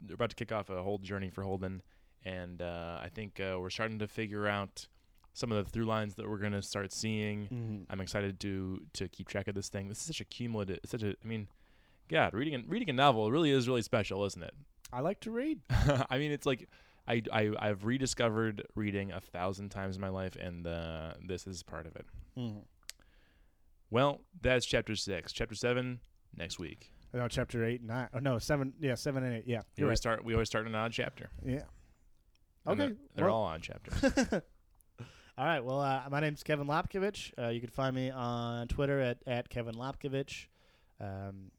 they're about to kick off a whole journey for Holden, and uh, I think uh, we're starting to figure out some of the through lines that we're gonna start seeing. Mm-hmm. I'm excited to to keep track of this thing. This is such a cumulative, such a. I mean, God, reading a, reading a novel really is really special, isn't it? I like to read. I mean, it's like I, I I've rediscovered reading a thousand times in my life, and uh, this is part of it. Well, that's chapter six. Chapter seven next week. No, chapter eight, and nine. Oh no, seven. Yeah, seven and eight. Yeah, We always right. start. We always start an odd chapter. Yeah. And Okay. they're, they're well- all odd chapters. All right. Well, uh, my name's Kevin Lopkovich. Uh, you can find me on Twitter at, at Kevin Lopkovich. Um,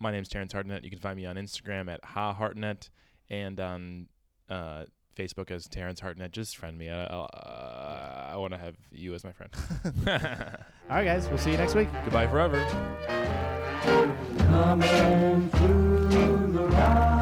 My name's Terrence Hartnett. You can find me on Instagram at ha Hartnett and on uh, Facebook as Terrence Hartnett. Just friend me. I, uh, I want to have you as my friend. all right, guys. We'll see you next week. Goodbye forever. Coming through the rise.